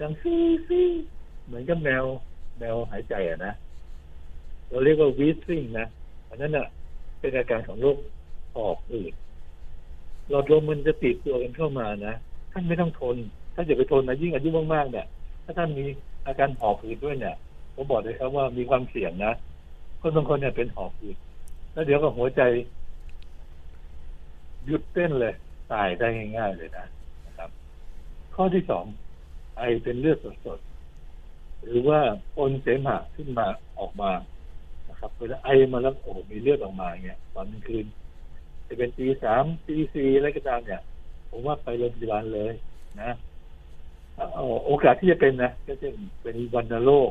B: ดังซี่ซี่เหมือนกับแมว แมวหายใจอะนะเราเรียกว่าวีซิ่งนะอันนั้นอะ เป็นอาการของโรคหอบอืดหลอดลมมันจะติดตัวกันเข้ามานะท่านไม่ต้องทน ถ้าจะไปทนนะยิ่งอายุมากๆเนี่ย ถ้าท่านมีอาการหอบหืดด้วยเนี่ยผมบอกเลยครับว่ามีความเสี่ยงนะคนบางคนเนี่ยเป็นหอบหืดแล้วเดี๋ยวก็หัวใจ หยุดเต้นเลย ตายได้ง่ายๆเลยนะนะครับ ข้อที่สองไอเป็นเลือดสดๆหรือว่าปนเสมหะขึ้นมาออกมานะครับเวลาไอมาแล้วโอ้มีเลือดออกมาเงี้ยตอนกลางคืนจะเป็นตีสามตีสี่อะไรก็ตามเนี่ย ผมว่าไปโรงพยาบาลเลยนะโอกาสที่จะเป็นนะก็จะเป็นวันโรค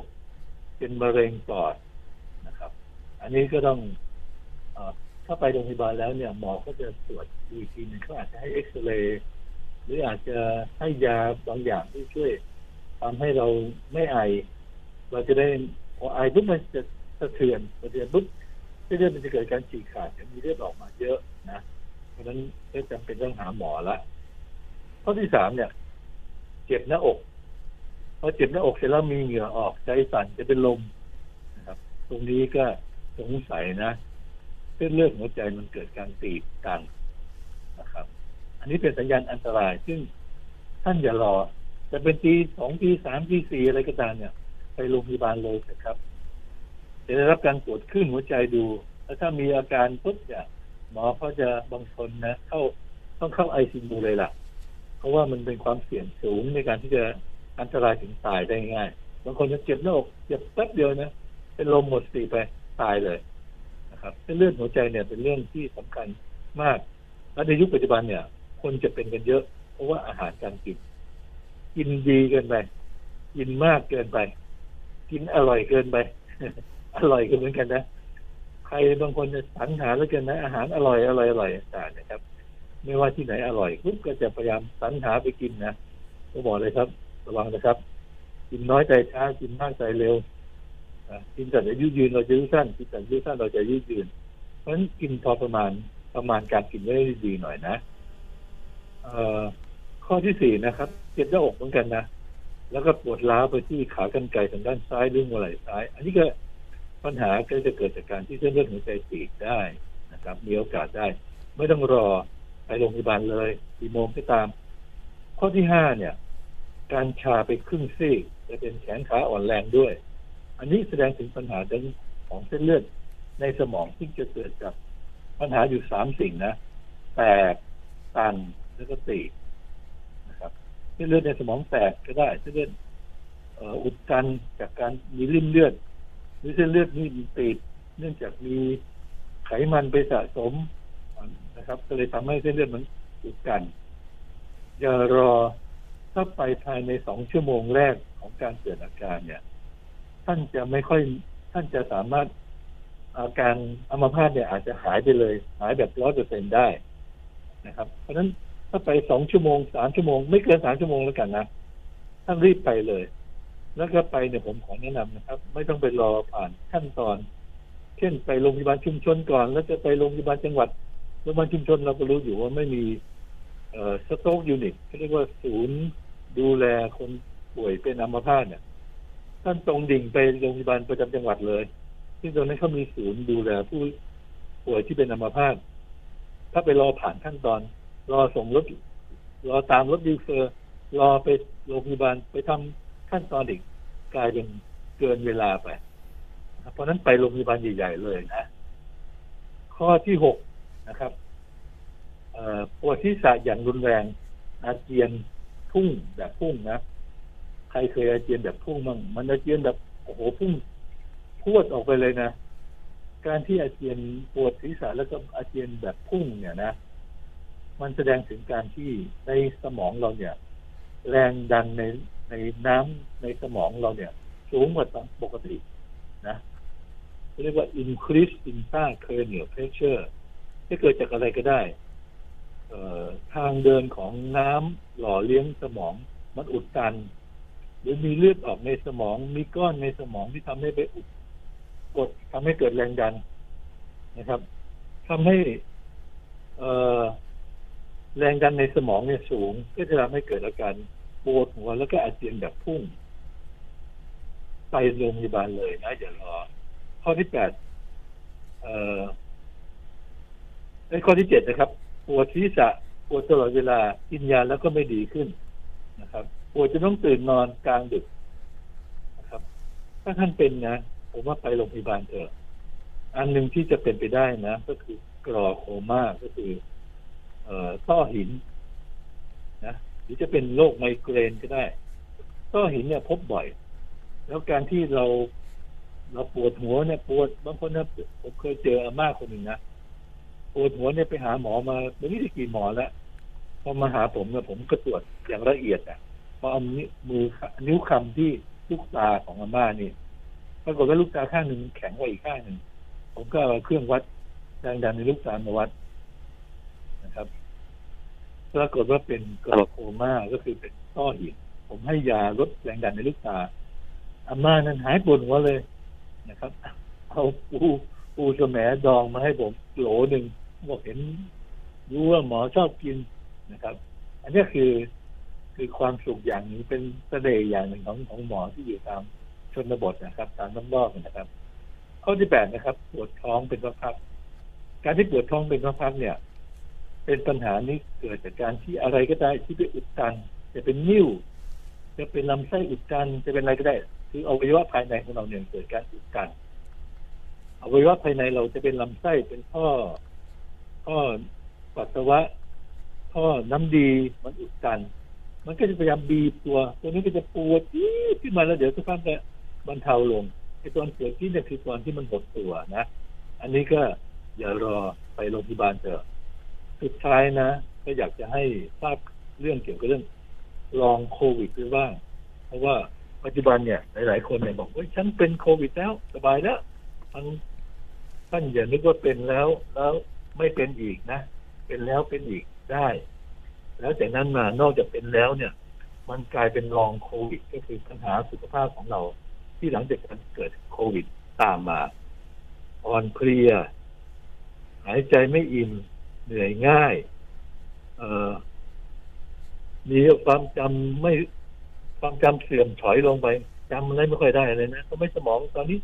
B: เป็นมะเร็งปอดนะครับ อันนี้ก็ต้องอ ถ้าไปโรงพยาบาลแล้วเนี่ยหมอก็จะตรวจดูอีกทีนึงเขาอาจจะให้เอ็กซเรย์หรืออาจจะให้ยาบางอย่างที่ช่วยทำให้เราไม่ไอ เราจะได้พอไอปุ๊บมันจะสะเทือนสะเทือนปุ๊บเลือดมันจะเกิดการฉีกขาดจะมีเลือดออกมาเยอะนะเพราะฉะนั้นก็จำเป็นต้องหาหมอละข้อที่สามเนี่ย เจ็บหน้าอกพอเจ็บหน้าอกเสร็จแล้วมีเหงื่อออกใจสั่นจะเป็นลมนะครับ ตรงนี้ก็สงสัยนะ เส้นเลือดหัวใจมันเกิดการตีบตันนะครับ อันนี้เป็นสัญญาณอันตรายซึ่งท่านอย่ารอ จะเป็นตีสองตีสามตีสี่อะไรก็ตามเนี่ย ไปโรงพยาบาลเลยนะครับ จะได้รับการตรวจขึ้นหัวใจดู แล้วถ้ามีอาการปุ๊บเนี่ยหมอเขาจะบางคนนะ เข้าต้องเข้าไอซียูเลยล่ะ เพราะว่ามันเป็นความเสี่ยงสูงในการที่จะอันตรายถึงตายได้ง่าย บางคนจะเจ็บหน้าอกเจ็บแป๊บเดียวนะเป็นลมหมดสติไปตายเลย นะครับเส้นเลือดหัวใจเนี่ยเป็นเรื่องที่สำคัญมาก และในยุคปัจจุบันเนี่ย คนจะเป็นกันเยอะ เพราะว่าอาหารการกิน กินดีเกินไป กินมากเกินไป กินอร่อยเกินไป อร่อยกันเหมือนกันนะใครบางคนจะสรรหาแล้วกันนะอาหารอร่อยอร่อยอร่อยต่างนะครับ ไม่ว่าที่ไหนอร่อยปุ๊บก็จะพยายามสรรหาไปกินนะก็บอกเลยครับ ระวังนะครับ กินน้อยใจช้ากินมากใจเร็ว กินแต่อายุยืนเราจะยืดสั้นกินแต่อายุสั้นเราจะยืดยืน เพราะฉะนั้นกินพอประมาณประมาณการกินได้ดีหน่อยนะเอ่อข้อที่สี่นะครับเจ็บหน้าอกเหมือนกันนะแล้วก็ปวดล้าไปที่ขากรรไกรทางด้านซ้ายหรือหัวไหล่ซ้าย อันนี้ก็ปัญหาก็จะเกิดจากการที่เส้นเลือดหัวใจตีบได้นะครับ มีโอกาสได้ ไม่ต้องรอไปโรงพยาบาลเลยกี่โมงก็ตาม ข้อที่ห้าเนี่ย การชาไปครึ่งซีกจะเป็นแขนขาอ่อนแรงด้วย อันนี้แสดงถึงปัญหาเรื่องของเส้นเลือดในสมองที่จะเกิดจากปัญหาอยู่สามสิ่งนะแตกตันแล้วก็ตีนะครับเส้นเลือดในสมองแตกก็ได้เส้นเลือดอุดตันจากการมีริ่มเลือด หรือเส้นเลือดนี่ตีเนื่องจากมีไขมันไปสะสมนะครับ ก็เลยทำให้เส้นเลือดมันอุดตันอย่ารอถ้าไปภายในสองชั่วโมงแรกของการเกิดอาการเนี่ย ท่านจะไม่ค่อย ท่านจะสามารถอาการอัมพาตเนี่ยอาจจะหายไปเลย หายแบบร้อยเปอร์เซ็นได้นะครับ เพราะฉะนั้นถ้าไปสองชั่วโมงสามชั่วโมง ไม่เกินสามชั่วโมงแล้วกันนะท่านรีบไปเลย แล้วก็ไปเนี่ยผมขอแนะนำนะครับ ไม่ต้องไปรอผ่านขั้นตอน เช่นไปโรงพยาบาลชุมชนก่อน แล้วจะไปโรงพยาบาลจังหวัดโรงพยาบาลชุมชนเราก็รู้อยู่ว่าไม่มีเอ่อสโต๊กยูนิตเขาเรียกว่าศูนย์ดูแลคนป่วยเป็นอัมพาตเนี่ย ท่านตรงดิ่งไปโรงพยาบาลประจำจังหวัดเลย ซึ่งตรงนั้นเขามีศูนย์ดูแลผู้ป่วยที่เป็นอัมพาตถ้าไปรอผ่านขั้นตอน รอส่งรถ รอตามรถดีเฟอร์ รอไปโรงพยาบาลไปทำขั้นตอนอีกกลายเป็นเกินเวลาไป เพราะนั้นไปโรงพยาบาลใหญ่ ๆ เลยนะ ข้อที่หกนะครับปวดที่สะอย่างรุนแรง อาเจียนพุ่งแบบพุ่งนะ ใครเคยอาเจียนแบบพุ่งมั่งมันอาเจียนแบบโอ้โหพุ่งพวดออกไปเลยนะการที่อาเจียนปวดศีรษะแล้วก็อาเจียนแบบพุ่งเนี่ยนะ มันแสดงถึงการที่ในสมองเราเนี่ย แรงดันในในน้ำในสมองเราเนี่ยสูงกว่าปกตินะเรียกว่า increase intracranial pressure จะเกิดจากอะไรก็ได้ทางเดินของน้ำหล่อเลี้ยงสมองมันอุดตัน หรือมีเลือดออกในสมอง มีก้อนในสมองที่ทำให้ไปอุดกดทำให้เกิดแรงดันนะครับทำให้แรงดันในสมองเนี่ยสูง ก็จะทำให้เกิดอาการปวดหัวแล้วก็อาเจียนแบบพุ่ง ไปโรงพยาบาลเลยนะอย่ารอข้อที่แปดเอ่อในข้อที่เจ็ดนะครับ ปวดศีรษะปวดตลอดเวลากินยาแล้วก็ไม่ดีขึ้นนะครับ ปวดจะต้องตื่นนอนกลางดึกนะครับ ถ้าท่านเป็นนะผมว่าไปโรงพยาบาลเถอะอันหนึ่งที่จะเป็นไปได้นะ ก็คือกรอโคม่าก็คือ เอ่อต้อหิน นะหรือจะเป็นโรคไมเกรนก็ได้ ต้อหินเนี่ยพบบ่อย แล้วการที่เราเราปวดหัวเนี่ยปวดบางคนนะผมเคยเจออาม่าคนหนึ่งนะปวดหัวเนี่ยไปหาหมอมาไม่รู้จะกี่หมอแล้วพอมาหาผมเนี่ยผมก็ตรวจอย่างละเอียดอะ พอเอามือนิ้วคำที่ลูกตาของอาม่านี่ปรากฏว่าลูกตาข้างหนึ่งแข็งกว่าอีกข้างหนึ่งผมก็เอาเครื่องวัดแรงดันในลูกตามาวัดนะครับปรากฏว่าเป็นกลโคม่าก็คือเป็นต้อหินผมให้ยาลดแรงดันในลูกตาอาม่านั้นหายปวดหัวเลยนะครับเอาปูปูสมดองมาให้ผมโหลหนึ่งบอกเห็นรู้ว่าหมอชอบกินนะครับ อันนี้คือ คือความสุขอย่างนึ่งเป็นเสน่ห์อย่างหนึ่งของของหมอที่อยู่ตามชนบทนะครับ ตามน้ำนอกนะครับ ข้อที่แปดนะครับ ปวดท้องเป็นพักๆการที่ปวดท้องเป็นพักๆเนี่ย เป็นปัญหานี้เกิดจากการที่อะไรก็ได้ที่ไปอุดตัน จะเป็นนิ่วจะเป็นลำไส้อุดตันจะเป็นอะไรก็ได้ คืออวัยวะภายในของเราเนี่ยเกิดการอุดตันอวัยวะภายในเราจะเป็นลำไส้เป็นท่อท่อปัสสาวะท่อน้ำดีมันอุดตัน มันก็จะพยายามบีบตัว ตัวนี้ก็จะปวดขึ้นมาแล้วเดี๋ยวสักพักจะบรรเทาลงไอ้ตอนเกิดที่เนี่ยคือตอนที่มันหดตัวนะอันนี้ก็อย่ารอไปโรงพยาบาลเถอะสุดท้ายนะ ก็อยากจะให้ทราบเรื่องเกี่ยวกับเรื่องลองโควิดด้วยบ้างเพราะว่าปัจจุบันเนี่ยหลายๆ คนเนี่ยบอกว่าฉันเป็นโควิดแล้วสบายแล้วท่านท่านอย่านึกว่าเป็นแล้วแล้วไม่เป็นอีกนะ เป็นแล้วเป็นอีกได้ แล้วแต่นั้นมานอกจากเป็นแล้วเนี่ย มันกลายเป็นลองโควิด ก็คือปัญหาสุขภาพของเรา ที่หลังจากการเกิดโควิดตามมาอ่อนเพลีย หายใจไม่อิ่มเหนื่อยง่าย เอ่อ มีความจำไม่ความจำเสื่อมถอยลงไปจำอะไรไม่ค่อยได้เลยนะก็ไม่สมองตอนนี้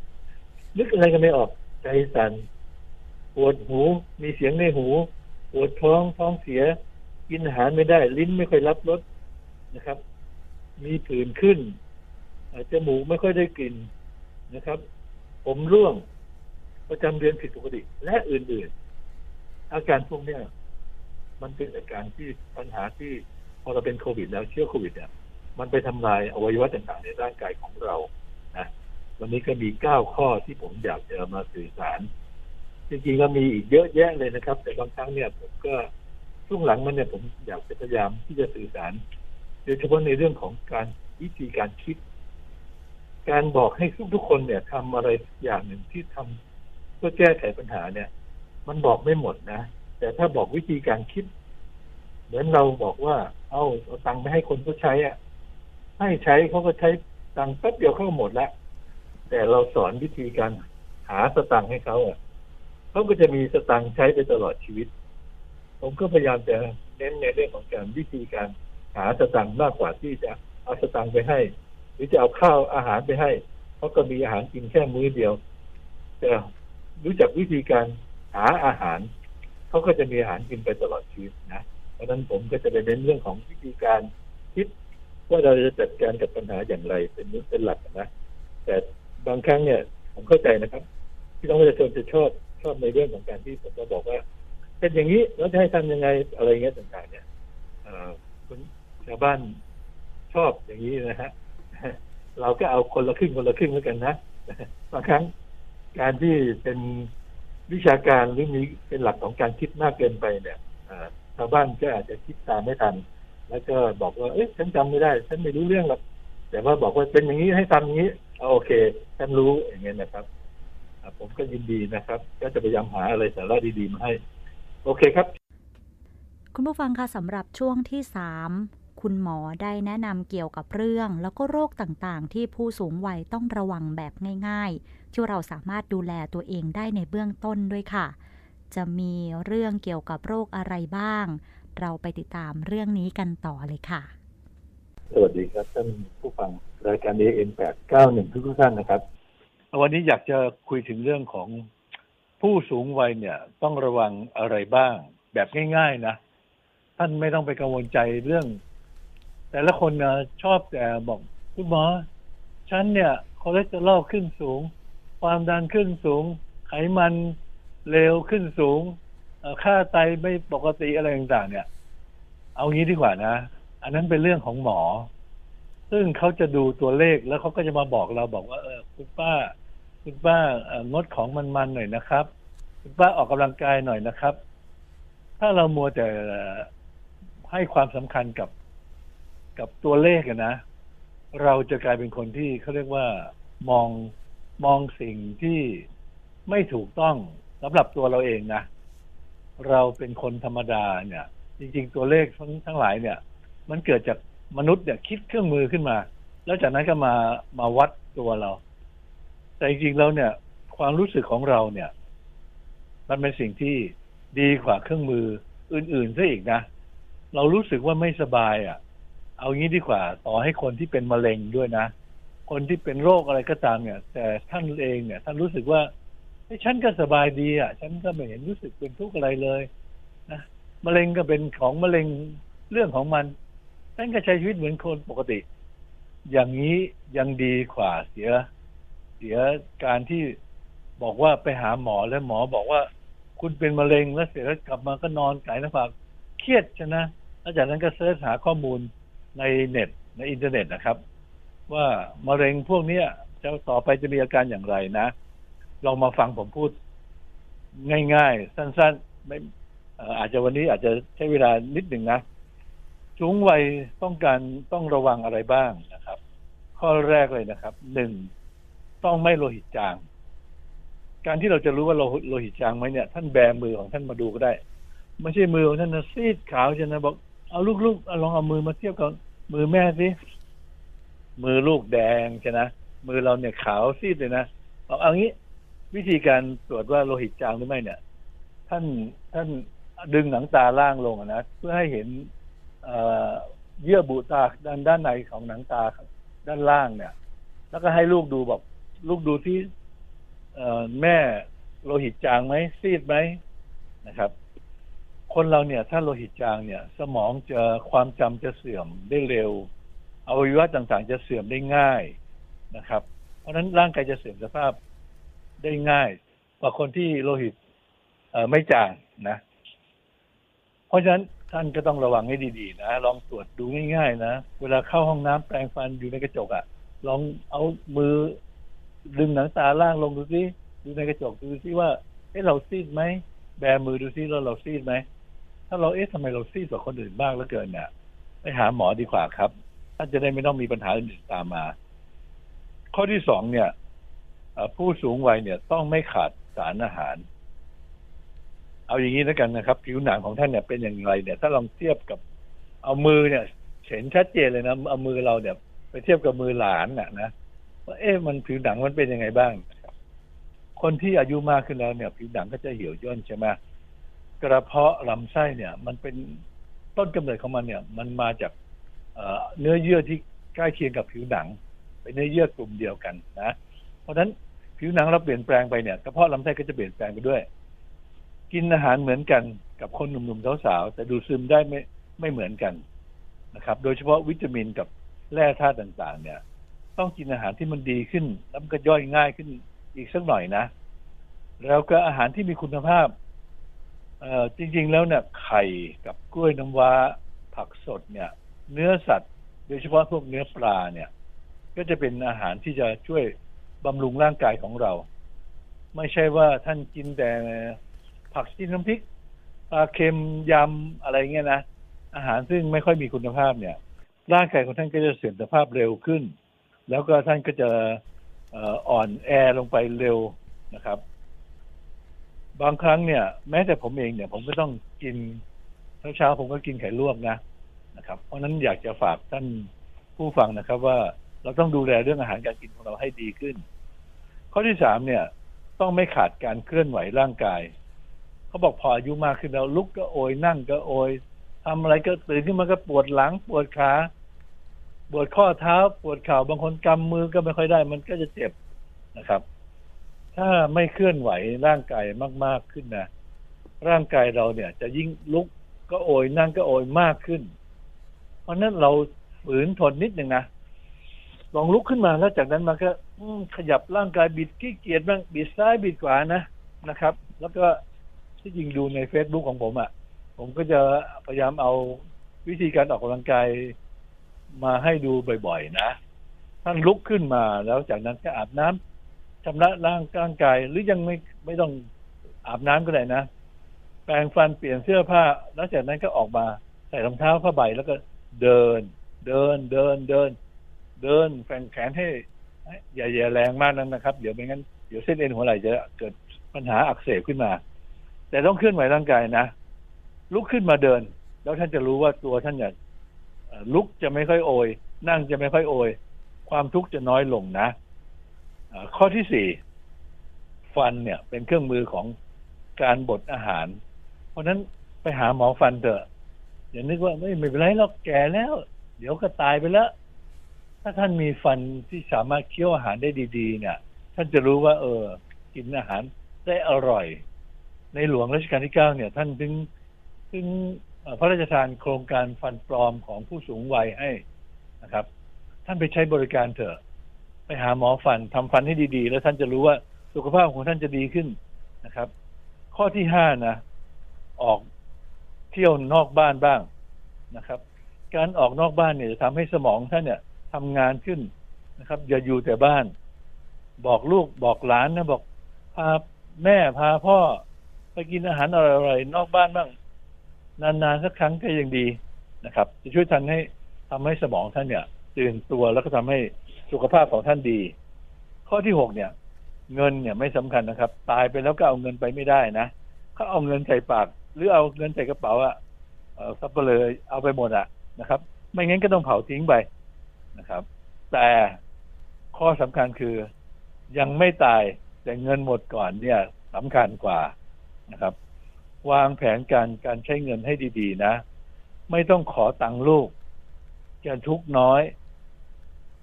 B: นึกอะไรกันไม่ออกใจสัน่นปวดหู มีเสียงในหู ปวดท้องท้องเสีย กินอาหารไม่ได้ ลิ้นไม่ค่อยรับรสนะครับ มีผื่นขึ้นจมูกไม่ค่อยได้กลิ่นนะครับ ผมร่วง ประจำเดือนผิดปกติ และอื่นๆ อาการพวกนี้มันเป็นอาการที่ปัญหาที่พอเราเป็นโควิด แล้วเชื้อโควิดเนี่ยมันไปทำลายอวัยวะต่างๆในร่างกายของเรานะวันนี้ก็มีเก้าข้อที่ผมอยากจะมาสื่อสาร จริงๆก็มีอีกเยอะแยะเลยนะครับ แต่บางครั้งเนี่ยผมก็ ช่วงหลังมันเนี่ยผมอยากจะพยายามที่จะสื่อสารโดยเฉพาะในเรื่องของการวิธีการคิด การบอกให้ทุกๆคนเนี่ยทำอะไรอย่างหนึ่งที่ทำเพื่อแก้ไขปัญหาเนี่ย มันบอกไม่หมดนะแต่ถ้าบอกวิธีการคิด เหมือนเราบอกว่า เอาเอาตังค์ไปให้คนเขาใช้อะให้ใช้เขาก็ใช้ตังค์แป๊บเดียวเขาหมดแล้วแต่เราสอนวิธีการหาสตังค์ให้เขาอะเขาก็จะมีสตังค์ใช้ไปตลอดชีวิต ผมก็พยายามจะเน้นในเรื่องของการวิธีการหาสตังค์มากกว่าที่จะเอาสตังค์ไปให้ หรือจะเอาข้าวอาหารไปให้เขาะก็มีอาหารกินแค่มื้อเดียวแต่รู้จักวิธีการหาอาหารเขาก็จะมีอาหารกินไปตลอดชีวิตนะเพราะนั้นผมก็จะไปเน้นเรื่องของวิธีการคิดว่าเราจะจัดการกับปัญหาอย่างไรเป็นนเป็นหลักนะแต่บางครั้งเนี่ยผมเข้าใจนะครับ ที่น้องประชาชนจะชอบชอบในเรื่องของการที่ผมจะบอกว่า เป็นอย่างนี้แล้วจะให้ทำยังไงอะไรเงี้ยต่างๆ เนี่ยคุณชาวบ้านชอบอย่างนี้นะฮะเราก็เอาคนละครึ่งคนละครึ่งแล้วกันนะบางครั้งการที่เป็นวิชาการหรือมีเป็นหลักของการคิดมากเกินไปเนี่ยชาวบ้านก็อาจจะคิดตามไม่ทัน แล้วก็บอกว่า เอ๊ะฉันจำไม่ได้ ฉันไม่รู้เรื่องหรอกแต่ว่าบอกว่าเป็นอย่างนี้ให้ทำอย่างนี้โอเค ฉันรู้อย่างเงี้ยนะครับผมก็ยินดีนะครับ ก็จะพยายามหาอะไรสาระดีๆมาให้ โอเคครับ
A: คุณผู้ฟังคะสำหรับช่วงที่สามคุณหมอได้แนะนำเกี่ยวกับเรื่อง แล้วก็โรคต่างๆ ที่ผู้สูงวัยต้องระวังแบบง่าย ๆ ที่เราสามารถดูแลตัวเองได้ในเบื้องต้นด้วยค่ะ จะมีเรื่องเกี่ยวกับโรคอะไรบ้าง เราไปติดตามเรื่องนี้กันต่อเลยค่ะ
B: สวัสดีครับท่านผู้ฟังรายการ AM 891 ทุกท่านนะครับ วันนี้อยากจะคุยถึงเรื่องของ ผู้สูงวัยเนี่ยต้องระวังอะไรบ้าง แบบง่าย ๆ นะ ท่านไม่ต้องไปกังวลใจเรื่อง แต่ละคนนะชอบแต่บอกคุณหมอฉันเนี่ยคอเลสเตอรอลขึ้นสูง ความดันขึ้นสูง ไขมันเลวขึ้นสูงค่าไตไม่ปกติอะไรต่างๆ เนี่ย เอางี้ดีกว่านะ อันนั้นเป็นเรื่องของหมอ ซึ่งเขาจะดูตัวเลขแล้วเขาก็จะมาบอกเราบอกว่า เออคุณป้า คุณป้างดของมันๆหน่อยนะครับ คุณป้าออกกำลังกายหน่อยนะครับ ถ้าเรามัวแต่ให้ความสำคัญกับกับตัวเลขนะ เราจะกลายเป็นคนที่เขาเรียกว่ามองมองสิ่งที่ไม่ถูกต้องสำหรับตัวเราเองนะเราเป็นคนธรรมดาเนี่ย จริง ๆ ตัวเลขทั้งทั้งหลายเนี่ย มันเกิดจากมนุษย์เนี่ยคิดเครื่องมือขึ้นมา แล้วจากนั้นก็มามาวัดตัวเรา แต่จริงๆแล้วเนี่ย ความรู้สึกของเราเนี่ย มันเป็นสิ่งที่ดีกว่าเครื่องมืออื่นๆซะอีกนะเรารู้สึกว่าไม่สบายอะ เอางี้ดีกว่า ต่อให้คนที่เป็นมะเร็งด้วยนะ คนที่เป็นโรคอะไรก็ตามเนี่ย แต่ท่านเองเนี่ย ท่านรู้สึกว่าเฮ้ฉันก็สบายดีอะ ฉันก็ไม่เห็นรู้สึกเป็นทุกข์อะไรเลยนะมะเร็งก็เป็นของมะเร็งเรื่องของมันท่านก็ใช้ชีวิตเหมือนคนปกติ อย่างนี้ยังดีกว่าเสีย เสียการที่บอกว่าไปหาหมอแล้วหมอบอกว่า คุณเป็นมะเร็งแล้วเสร็จแล้วกลับมาก็นอนไก่หน้าผากเครียดชนะแล้วจากนั้นก็เสิร์ชหาข้อมูลในเน็ตในอินเทอร์เน็ตนะครับ ว่ามะเร็งพวกเนี้ยจะต่อไปจะมีอาการอย่างไรนะลองมาฟังผมพูด ง่ายๆ สั้นๆไม่เอ่ออาจจะวันนี้อาจจะใช้เวลานิดหนึ่งนะสูงวัยต้องการต้องระวังอะไรบ้างนะครับ ข้อแรกเลยนะครับหนึ่ง ต้องไม่โลหิตจาง การที่เราจะรู้ว่าเราโลหิตจางไหมเนี่ยท่านแบมือของท่านมาดูก็ได้ ไม่ใช่มือของท่านนะซีดขาวใช่นะบอกเอาลูกๆเอาลองเอามือมาเทียบกับมือแม่สิมือลูกแดงใช่นะมือเราเนี่ยขาวซีดเลยนะเอาเอางี้ วิธีการตรวจว่าโลหิตจางหรือไม่เนี่ย ท่านท่านดึงหนังตาล่างลงนะเพื่อให้เห็นเอ่อเยื่อบุตาด้านด้านในของหนังตาด้านล่างเนี่ย แล้วก็ให้ลูกดูบอก ลูกดูที่แม่โลหิตจางไหมซีดไหมนะครับ คนเราเนี่ย ถ้าโลหิตจางเนี่ย สมองจะความจำจะเสื่อมได้เร็วอวัยวะต่างๆ จะเสื่อมได้ง่ายนะครับ เพราะฉะนั้นร่างกายจะเสื่อมสภาพได้ง่ายกว่าคนที่โลหิตเไม่จางนะ เพราะฉะนั้นท่านก็ต้องระวังให้ดีๆนะลองตรวจดูง่ายๆนะเวลาเข้าห้องน้ำแปรงฟันอยู่ในกระจกอะ่ะลองเอามือ ดึงหนังตาล่างลงดูซิดูในกระจกดูซิว่าเอ๊ะเราซีดไหมแบมือดูซิแล้วเราซีดไหมถ้าเราเอ๊ะทำไมเราซีดกว่าคนอื่นบ้างเหลือเกินเนี่ยไปหาหมอดีกว่าครับท่านจะได้ไม่ต้องมีปัญหาอื่นตามมา ข้อที่สองเนี่ยผู้สูงวัยเนี่ยต้องไม่ขาดสารอาหาร เอาอย่างนี้แล้วกันนะครับ ผิวหนังของท่านเนี่ยเป็นอย่างไรเนี่ย ถ้าลองเทียบกับเอามือเนี่ยเห็นชัดเจนเลยนะเอามือเราเนี่ย ไปเทียบกับมือหลานน่ะนะ ว่าเอ๊ะมันผิวหนังมันเป็นยังไงบ้าง คนที่อายุมากขึ้นแล้วเนี่ย ผิวหนังก็จะเหี่ยวย่นใช่ไหมกระเพาะลำไส้เนี่ย มันเป็นต้นกำเนิดของมันเนี่ย มันมาจากเอ่อเนื้อเยื่อที่ใกล้เคียงกับผิวหนัง เป็นเนื้อเยื่อกลุ่มเดียวกันนะ เพราะฉะนั้นผิวหนังเราเปลี่ยนแปลงไปเนี่ยกระเพาะลำไส้ก็จะเปลี่ยนแปลงไปด้วย กินอาหารเหมือนกันกับคนหนุ่มๆสาวๆแต่ดูดซึมได้ไม่ไม่เหมือนกันนะครับ โดยเฉพาะวิตามินกับแร่ธาตุต่าง ๆ เนี่ย ต้องกินอาหารที่มันดีขึ้น แล้วมันก็ย่อยง่ายขึ้นอีกสักหน่อยนะ แล้วก็อาหารที่มีคุณภาพ เอ่อจริง ๆ แล้วเนี่ยไข่กับกล้วยน้ำว้า ผักสดเนี่ย เนื้อสัตว์ โดยเฉพาะพวกเนื้อปลาเนี่ย ก็จะเป็นอาหารที่จะช่วยบำรุงร่างกายของเรา ไม่ใช่ว่าท่านกินแต่ผักจิ้มน้ำพริกปลาเค็มยำอะไรเงี้ยนะอาหารซึ่งไม่ค่อยมีคุณภาพเนี่ย ร่างกายของท่านก็จะเสื่อมสภาพเร็วขึ้น แล้วก็ท่านก็จะอ่อนแอลงไปเร็วนะครับ บางครั้งเนี่ย แม้แต่ผมเองเนี่ย ผมก็ต้องกินเช้าๆผมก็กินไข่ลวกนะนะครับ เพราะฉะนั้นอยากจะฝากท่านผู้ฟังนะครับ ว่าเราต้องดูแลเรื่องอาหารการกินของเราให้ดีขึ้น ข้อที่สามเนี่ย ต้องไม่ขาดการเคลื่อนไหวร่างกายเขาบอกพออายุมากขึ้นแล้วลุกก็โอยนั่งก็โอยทำอะไรก็ตื่นขึ้นมาก็ปวดหลังปวดขา ปวดข้อเท้าปวดเข่าบางคนกำมือก็ไม่ค่อยได้ มันก็จะเจ็บนะครับ ถ้าไม่เคลื่อนไหวร่างกายมาก ๆขึ้นนะร่างกายเราเนี่ย จะยิ่งลุกก็โอยนั่งก็โอยมากขึ้น เพราะนั้นเราฝืนทนนิดหนึ่งนะลองลุกขึ้นมาแล้วจากนั้นมาก็ขยับร่างกายบิดขี้เกียจบ้างบิดซ้ายบิดขวานะนะครับ แล้วก็ที่จริงดูใน Facebook ของผมอะ่ะ ผมก็จะพยายามเอาวิธีการออกกำลังกาย มาให้ดูบ่อยๆนะ ท่านลุกขึ้นมาแล้วจากนั้นก็อาบน้ำชำระร่างร่างกาย หรือยังไม่ไม่ต้องอาบน้ำก็ได้นะ แปรงฟันเปลี่ยนเสื้อผ้า แล้วจากนั้นก็ออกมาใส่รองเท้าผ้าใบแล้วก็เดิน เดินเดินเดิน เดินแฝงแขนให้อย่าอย่าแรงมากนั้นนะครับ เดี๋ยวไม่งั้นเดี๋ยวเส้นเอ็นหัวไหล่จะเกิดปัญหาอักเสบขึ้นมา แต่ต้องเคลื่อนไหวร่างกายนะลุกขึ้นมาเดิน แล้วท่านจะรู้ว่าตัวท่านเนี่ย ลุกจะไม่ค่อยโอย นั่งจะไม่ค่อยโอย ความทุกข์จะน้อยลงนะข้อที่สี่ฟันเนี่ย เป็นเครื่องมือของการบดอาหาร เพราะนั้นไปหาหมอฟันเถอะ อย่านึกว่าไม่ไม่เป็นไรหรอกแก่แล้ว เดี๋ยวก็ตายไปแล้วถ้าท่านมีฟันที่สามารถเคี้ยวอาหารได้ดี ๆ เนี่ย ท่านจะรู้ว่า เออ กินอาหารได้อร่อย ในหลวงรัชกาลที่เก้าเนี่ย ท่านถึงถึง พระราชทานโครงการฟันปลอมของผู้สูงวัยให้นะครับ ท่านไปใช้บริการเถอะ ไปหาหมอฟันทำฟันให้ดีๆ แล้วท่านจะรู้ว่าสุขภาพของท่านจะดีขึ้นนะครับ ข้อที่ห้านะ ออกเที่ยวนอกบ้านบ้างนะครับ การออกนอกบ้านเนี่ยจะทำให้สมองท่านเนี่ยทำงานขึ้นนะครับ อย่าอยู่แต่บ้าน บอกลูกบอกหลานนะบอกพาแม่พาพ่อไปกินอาหารอร่อยๆนอกบ้านบ้าง นานๆสักครั้งก็ยังดีนะครับ จะช่วยทันให้ทำให้สมองท่านเนี่ย ตื่นตัวแล้วก็ทำให้สุขภาพของท่านดี ข้อที่หกเนี่ย เงินเนี่ยไม่สำคัญนะครับ ตายไปแล้วก็เอาเงินไปไม่ได้นะเขาเอาเงินใส่ปาก หรือเอาเงินใส่กระเป๋าอะเออซับเปลือเอาไปหมดอะนะครับ ไม่งั้นก็ต้องเผาทิ้งไปนะครับ แต่ข้อสำคัญคือยังไม่ตายแต่เงินหมดก่อนเนี่ยสำคัญกว่านะครับ วางแผนการการใช้เงินให้ดีๆ นะ ไม่ต้องขอตังค์ลูกจะทุกน้อย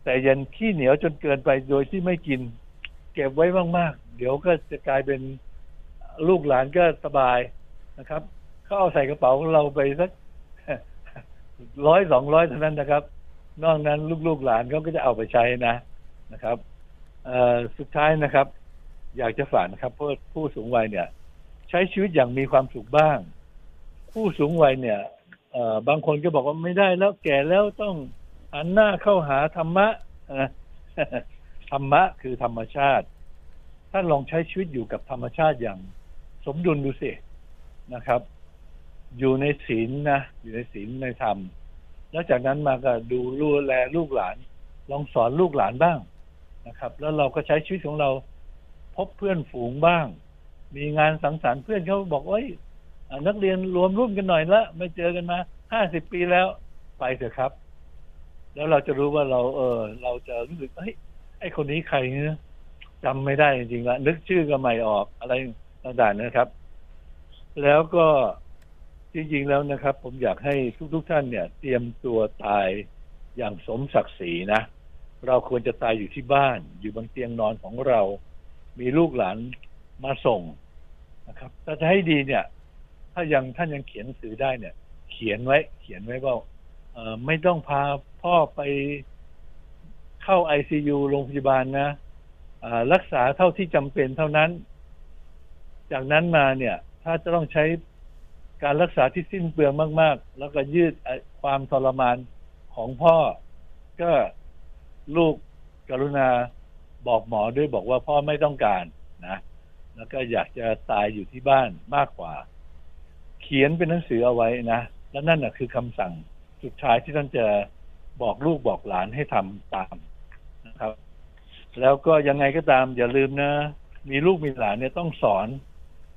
B: แต่ยันขี้เหนียวจนเกินไปโดยที่ไม่กิน เก็บไว้มากๆ เดี๋ยวก็จะกลายเป็นลูกหลานก็สบายนะครับเขาเอาใส่กระเป๋าเราไปสักร้อยสองร้อยเท่านั้นนะครับ นอกนั้นลูกๆหลานเขาก็จะเอาไปใช้นะนะครับสุดท้ายนะครับ อยากจะฝากนะครับเพราะผู้สูงวัยเนี่ย ใช้ชีวิตอย่างมีความสุขบ้าง ผู้สูงวัยเนี่ยบางคนก็บอกว่าไม่ได้แล้วแก่แล้วต้องหันหน้าเข้าหาธรรมะนะธรรมะคือธรรมชาติถ้านลองใช้ชีวิตอยู่กับธรรมชาติอย่างสมดุลดูสินะครับ อยู่ในศีลนะอยู่ในศีลในธรรม แล้วจากนั้นมาก็ดูรูแลลูกหลาน ลองสอนลูกหลานบ้างนะครับ แล้วเราก็ใช้ชีวิตของเราพบเพื่อนฝูงบ้าง มีงานสังสรรค์เพื่อนเขาบอกเอ้ยอ่านักเรียนรวมรุ่นกันหน่อยละไม่เจอกันมาห้าสิบปีแล้วไปเถอะครับ แล้วเราจะรู้ว่าเรา เออ เราจะรู้สึกเฮ้ยไอคนนี้ใครเนี่ยจำไม่ได้จริงๆละนึกชื่อก็ไม่ออกอะไรต่างๆนะครับ แล้วก็จริงๆแล้วนะครับ ผมอยากให้ทุกๆท่านเนี่ย เตรียมตัวตายอย่างสมศักดิ์ศรีนะ เราควรจะตายอยู่ที่บ้าน อยู่บนเตียงนอนของเรา มีลูกหลานมาส่ง นะครับถ้าจะให้ดีเนี่ย ถ้ายังท่านยังเขียนหนังสือได้เนี่ย เขียนไว้ เขียนไว้ว่าเออไม่ต้องพาพ่อไปเข้าไอซียูโรงพยาบาลนะรักษาเท่าที่จำเป็นเท่านั้น จากนั้นมาเนี่ย ถ้าจะต้องใช้การรักษาที่สิ้นเปลืองมาก ๆ แล้วก็ยืดความทรมานของพ่อ ก็ลูกกรุณาบอกหมอด้วยบอกว่าพ่อไม่ต้องการนะ แล้วก็อยากจะตายอยู่ที่บ้านมากกว่า เขียนเป็นหนังสือเอาไว้นะ และนั่นนะคือคำสั่งสุดท้ายที่ท่านจะบอกลูกบอกหลานให้ทำตามนะครับ แล้วก็ยังไงก็ตาม อย่าลืมนะ มีลูกมีหลานเนี่ยต้องสอน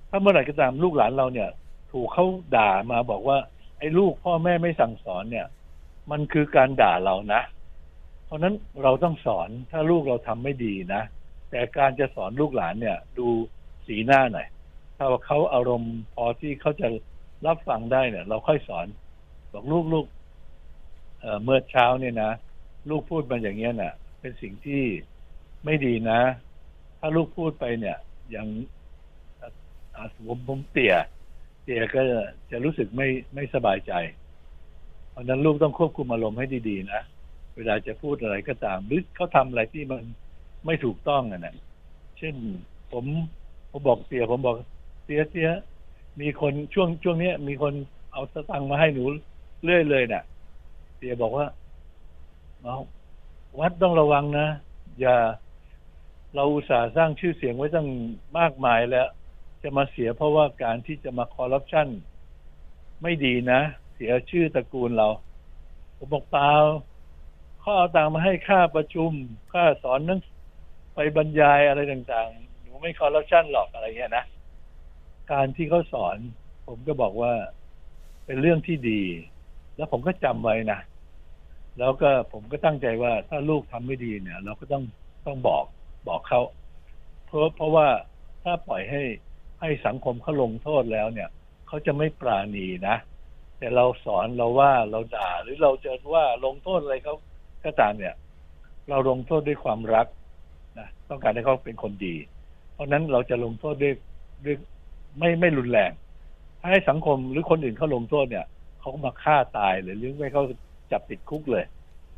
B: ถ้าเมื่อไหร่ก็ตามลูกหลานเราเนี่ย ถูกเขาด่ามาบอกว่า ไอ้ลูกพ่อแม่ไม่สั่งสอนเนี่ย มันคือการด่าเรานะ เพราะฉะนั้นเราต้องสอนถ้าลูกเราทำไม่ดีนะแต่การจะสอนลูกหลานเนี่ย ดู สีหน้าหน่อยถ้าว่าเขาอารมณ์พอที่เขาจะรับฟังได้เนี่ย เราค่อยสอนบอกลูกลูกเเมื่อเช้าเนี่ยนะลูกพูดมาอย่างเงี้ยน่ะ เป็นสิ่งที่ไม่ดีนะ ถ้าลูกพูดไปเนี่ย อย่างอะอะผมผมเตี่ยเตี่ยก็จะรู้สึกไม่ไม่สบายใจ เพราะฉะนั้นลูกต้องควบคุมอารมณ์ให้ดีๆนะเวลาจะพูดอะไรก็ตามหรือเขาทำอะไรที่มันไม่ถูกต้องอะนะเช่นผม ผมบอกเตี่ยผมบอกเตี่ยเตี่ยมีคนช่วงช่วงเนี้ย มีคนเอาสตังค์มาให้หนูเรื่อยเลยน่ะเตี่ยบอกว่าวัดต้องระวังนะ อย่าเราอุตส่าห์สร้างชื่อเสียงไว้ตั้งมากมายแล้ว จะมาเสียเพราะว่าการที่จะมาคอร์รัปชันไม่ดีนะ เสียชื่อตระกูลเรา ผมบอกเปล่าเขาเอาตังมาให้ค่าประชุม ค่าสอนนังไปบรรยายอะไรต่าง ๆหนูไม่คอร์รัปชันหรอกอะไรเงี้ยนะ การที่เขาสอน ผมก็บอกว่าเป็นเรื่องที่ดี แล้วผมก็จำไว้นะแล้วก็ผมก็ตั้งใจว่าถ้าลูกทำไม่ดีเนี่ย เราก็ต้องต้องบอกบอกเขาเพราะเพราะว่าถ้าปล่อยให้ให้สังคมเขาลงโทษแล้วเนี่ยเขาจะไม่ปราณีนะ แต่เราสอนเราว่าเราด่าหรือเราจะว่าลงโทษอะไรเขาก็ตามเนี่ย เราลงโทษด้วยความรักนะต้องการให้เขาเป็นคนดี เพราะนั้นเราจะลงโทษด้วยด้วยไม่ไม่รุนแรง ถ้าให้สังคมหรือคนอื่นเขาลงโทษเนี่ยเขาก็มาฆ่าตายหรือหรือไม่เขาจับติดคุกเลย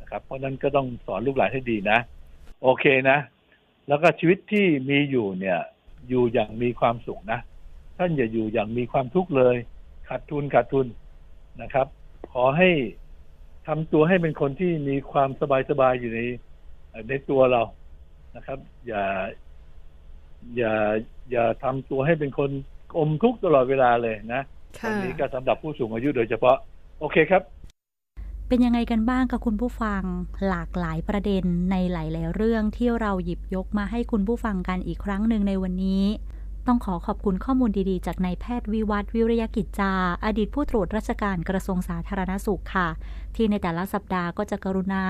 B: นะครับ เพราะนั้นก็ต้องสอนลูกหลานให้ดีนะ โอเคนะ แล้วก็ชีวิตที่มีอยู่เนี่ย อยู่อย่างมีความสุขนะท่านอย่าอยู่อย่างมีความทุกข์เลย ขาดทุนขาดทุนนะครับ ขอให้ทำตัวให้เป็นคนที่มีความสบายสบายอยู่ในในตัวเรานะครับ อย่า อย่าอย่าทำตัวให้เป็นคนอมทุกข์ตลอดเวลาเลยนะอันนี้ก็สำหรับผู้สูงอายุโดยเฉพาะ โอเคครับ
A: เป็นยังไงกันบ้างกับคุณผู้ฟังหลากหลายประเด็นในหลาย ๆ เรื่องที่เราหยิบยกมาให้คุณผู้ฟังกันอีกครั้งหนึ่งในวันนี้ ต้องขอขอบคุณข้อมูลดีๆ จากนายแพทย์วิวัฒวิริยกิจจา อดีตผู้ตรวจราชการกระทรวงสาธารณสุขค่ะ ที่ในแต่ละสัปดาห์ก็จะกรุณา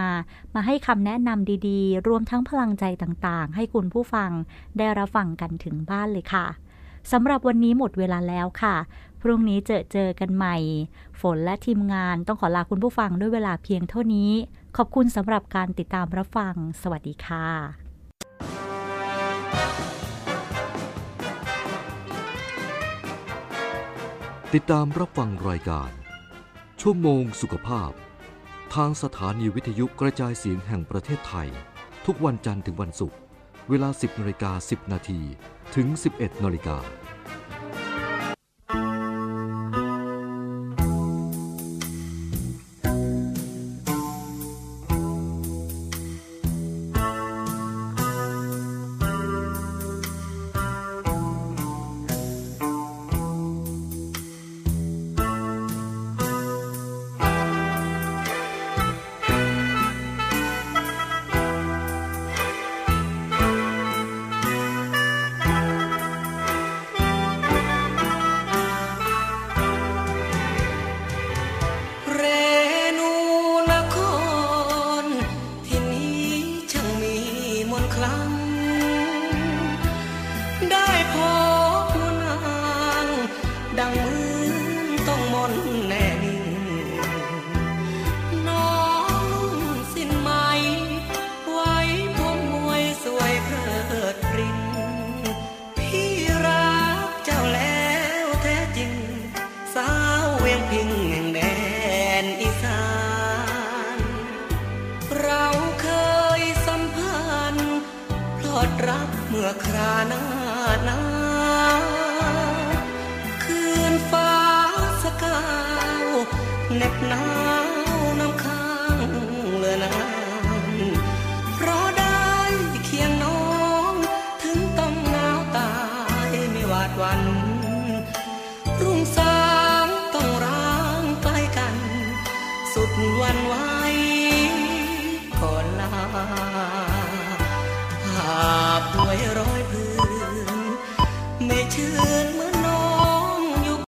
A: มาให้คำแนะนำดีๆ รวมทั้งพลังใจต่างๆ ให้คุณผู้ฟังได้รับฟังกันถึงบ้านเลยค่ะสำหรับวันนี้หมดเวลาแล้วค่ะ พรุ่งนี้เจอเจอกันใหม่ ฝนและทีมงานต้องขอลาคุณผู้ฟังด้วยเวลาเพียงเท่านี้ ขอบคุณสำหรับการติดตามรับฟัง สวัสดีค่ะ
F: ติดตามรับฟังรายการ ชั่วโมงสุขภาพ ทางสถานีวิทยุกระจายเสียงแห่งประเทศไทย ทุกวันจันทร์ถึงวันศุกร์เวลา 10นาฬิกา10 นาทีถึง 11นาฬิกา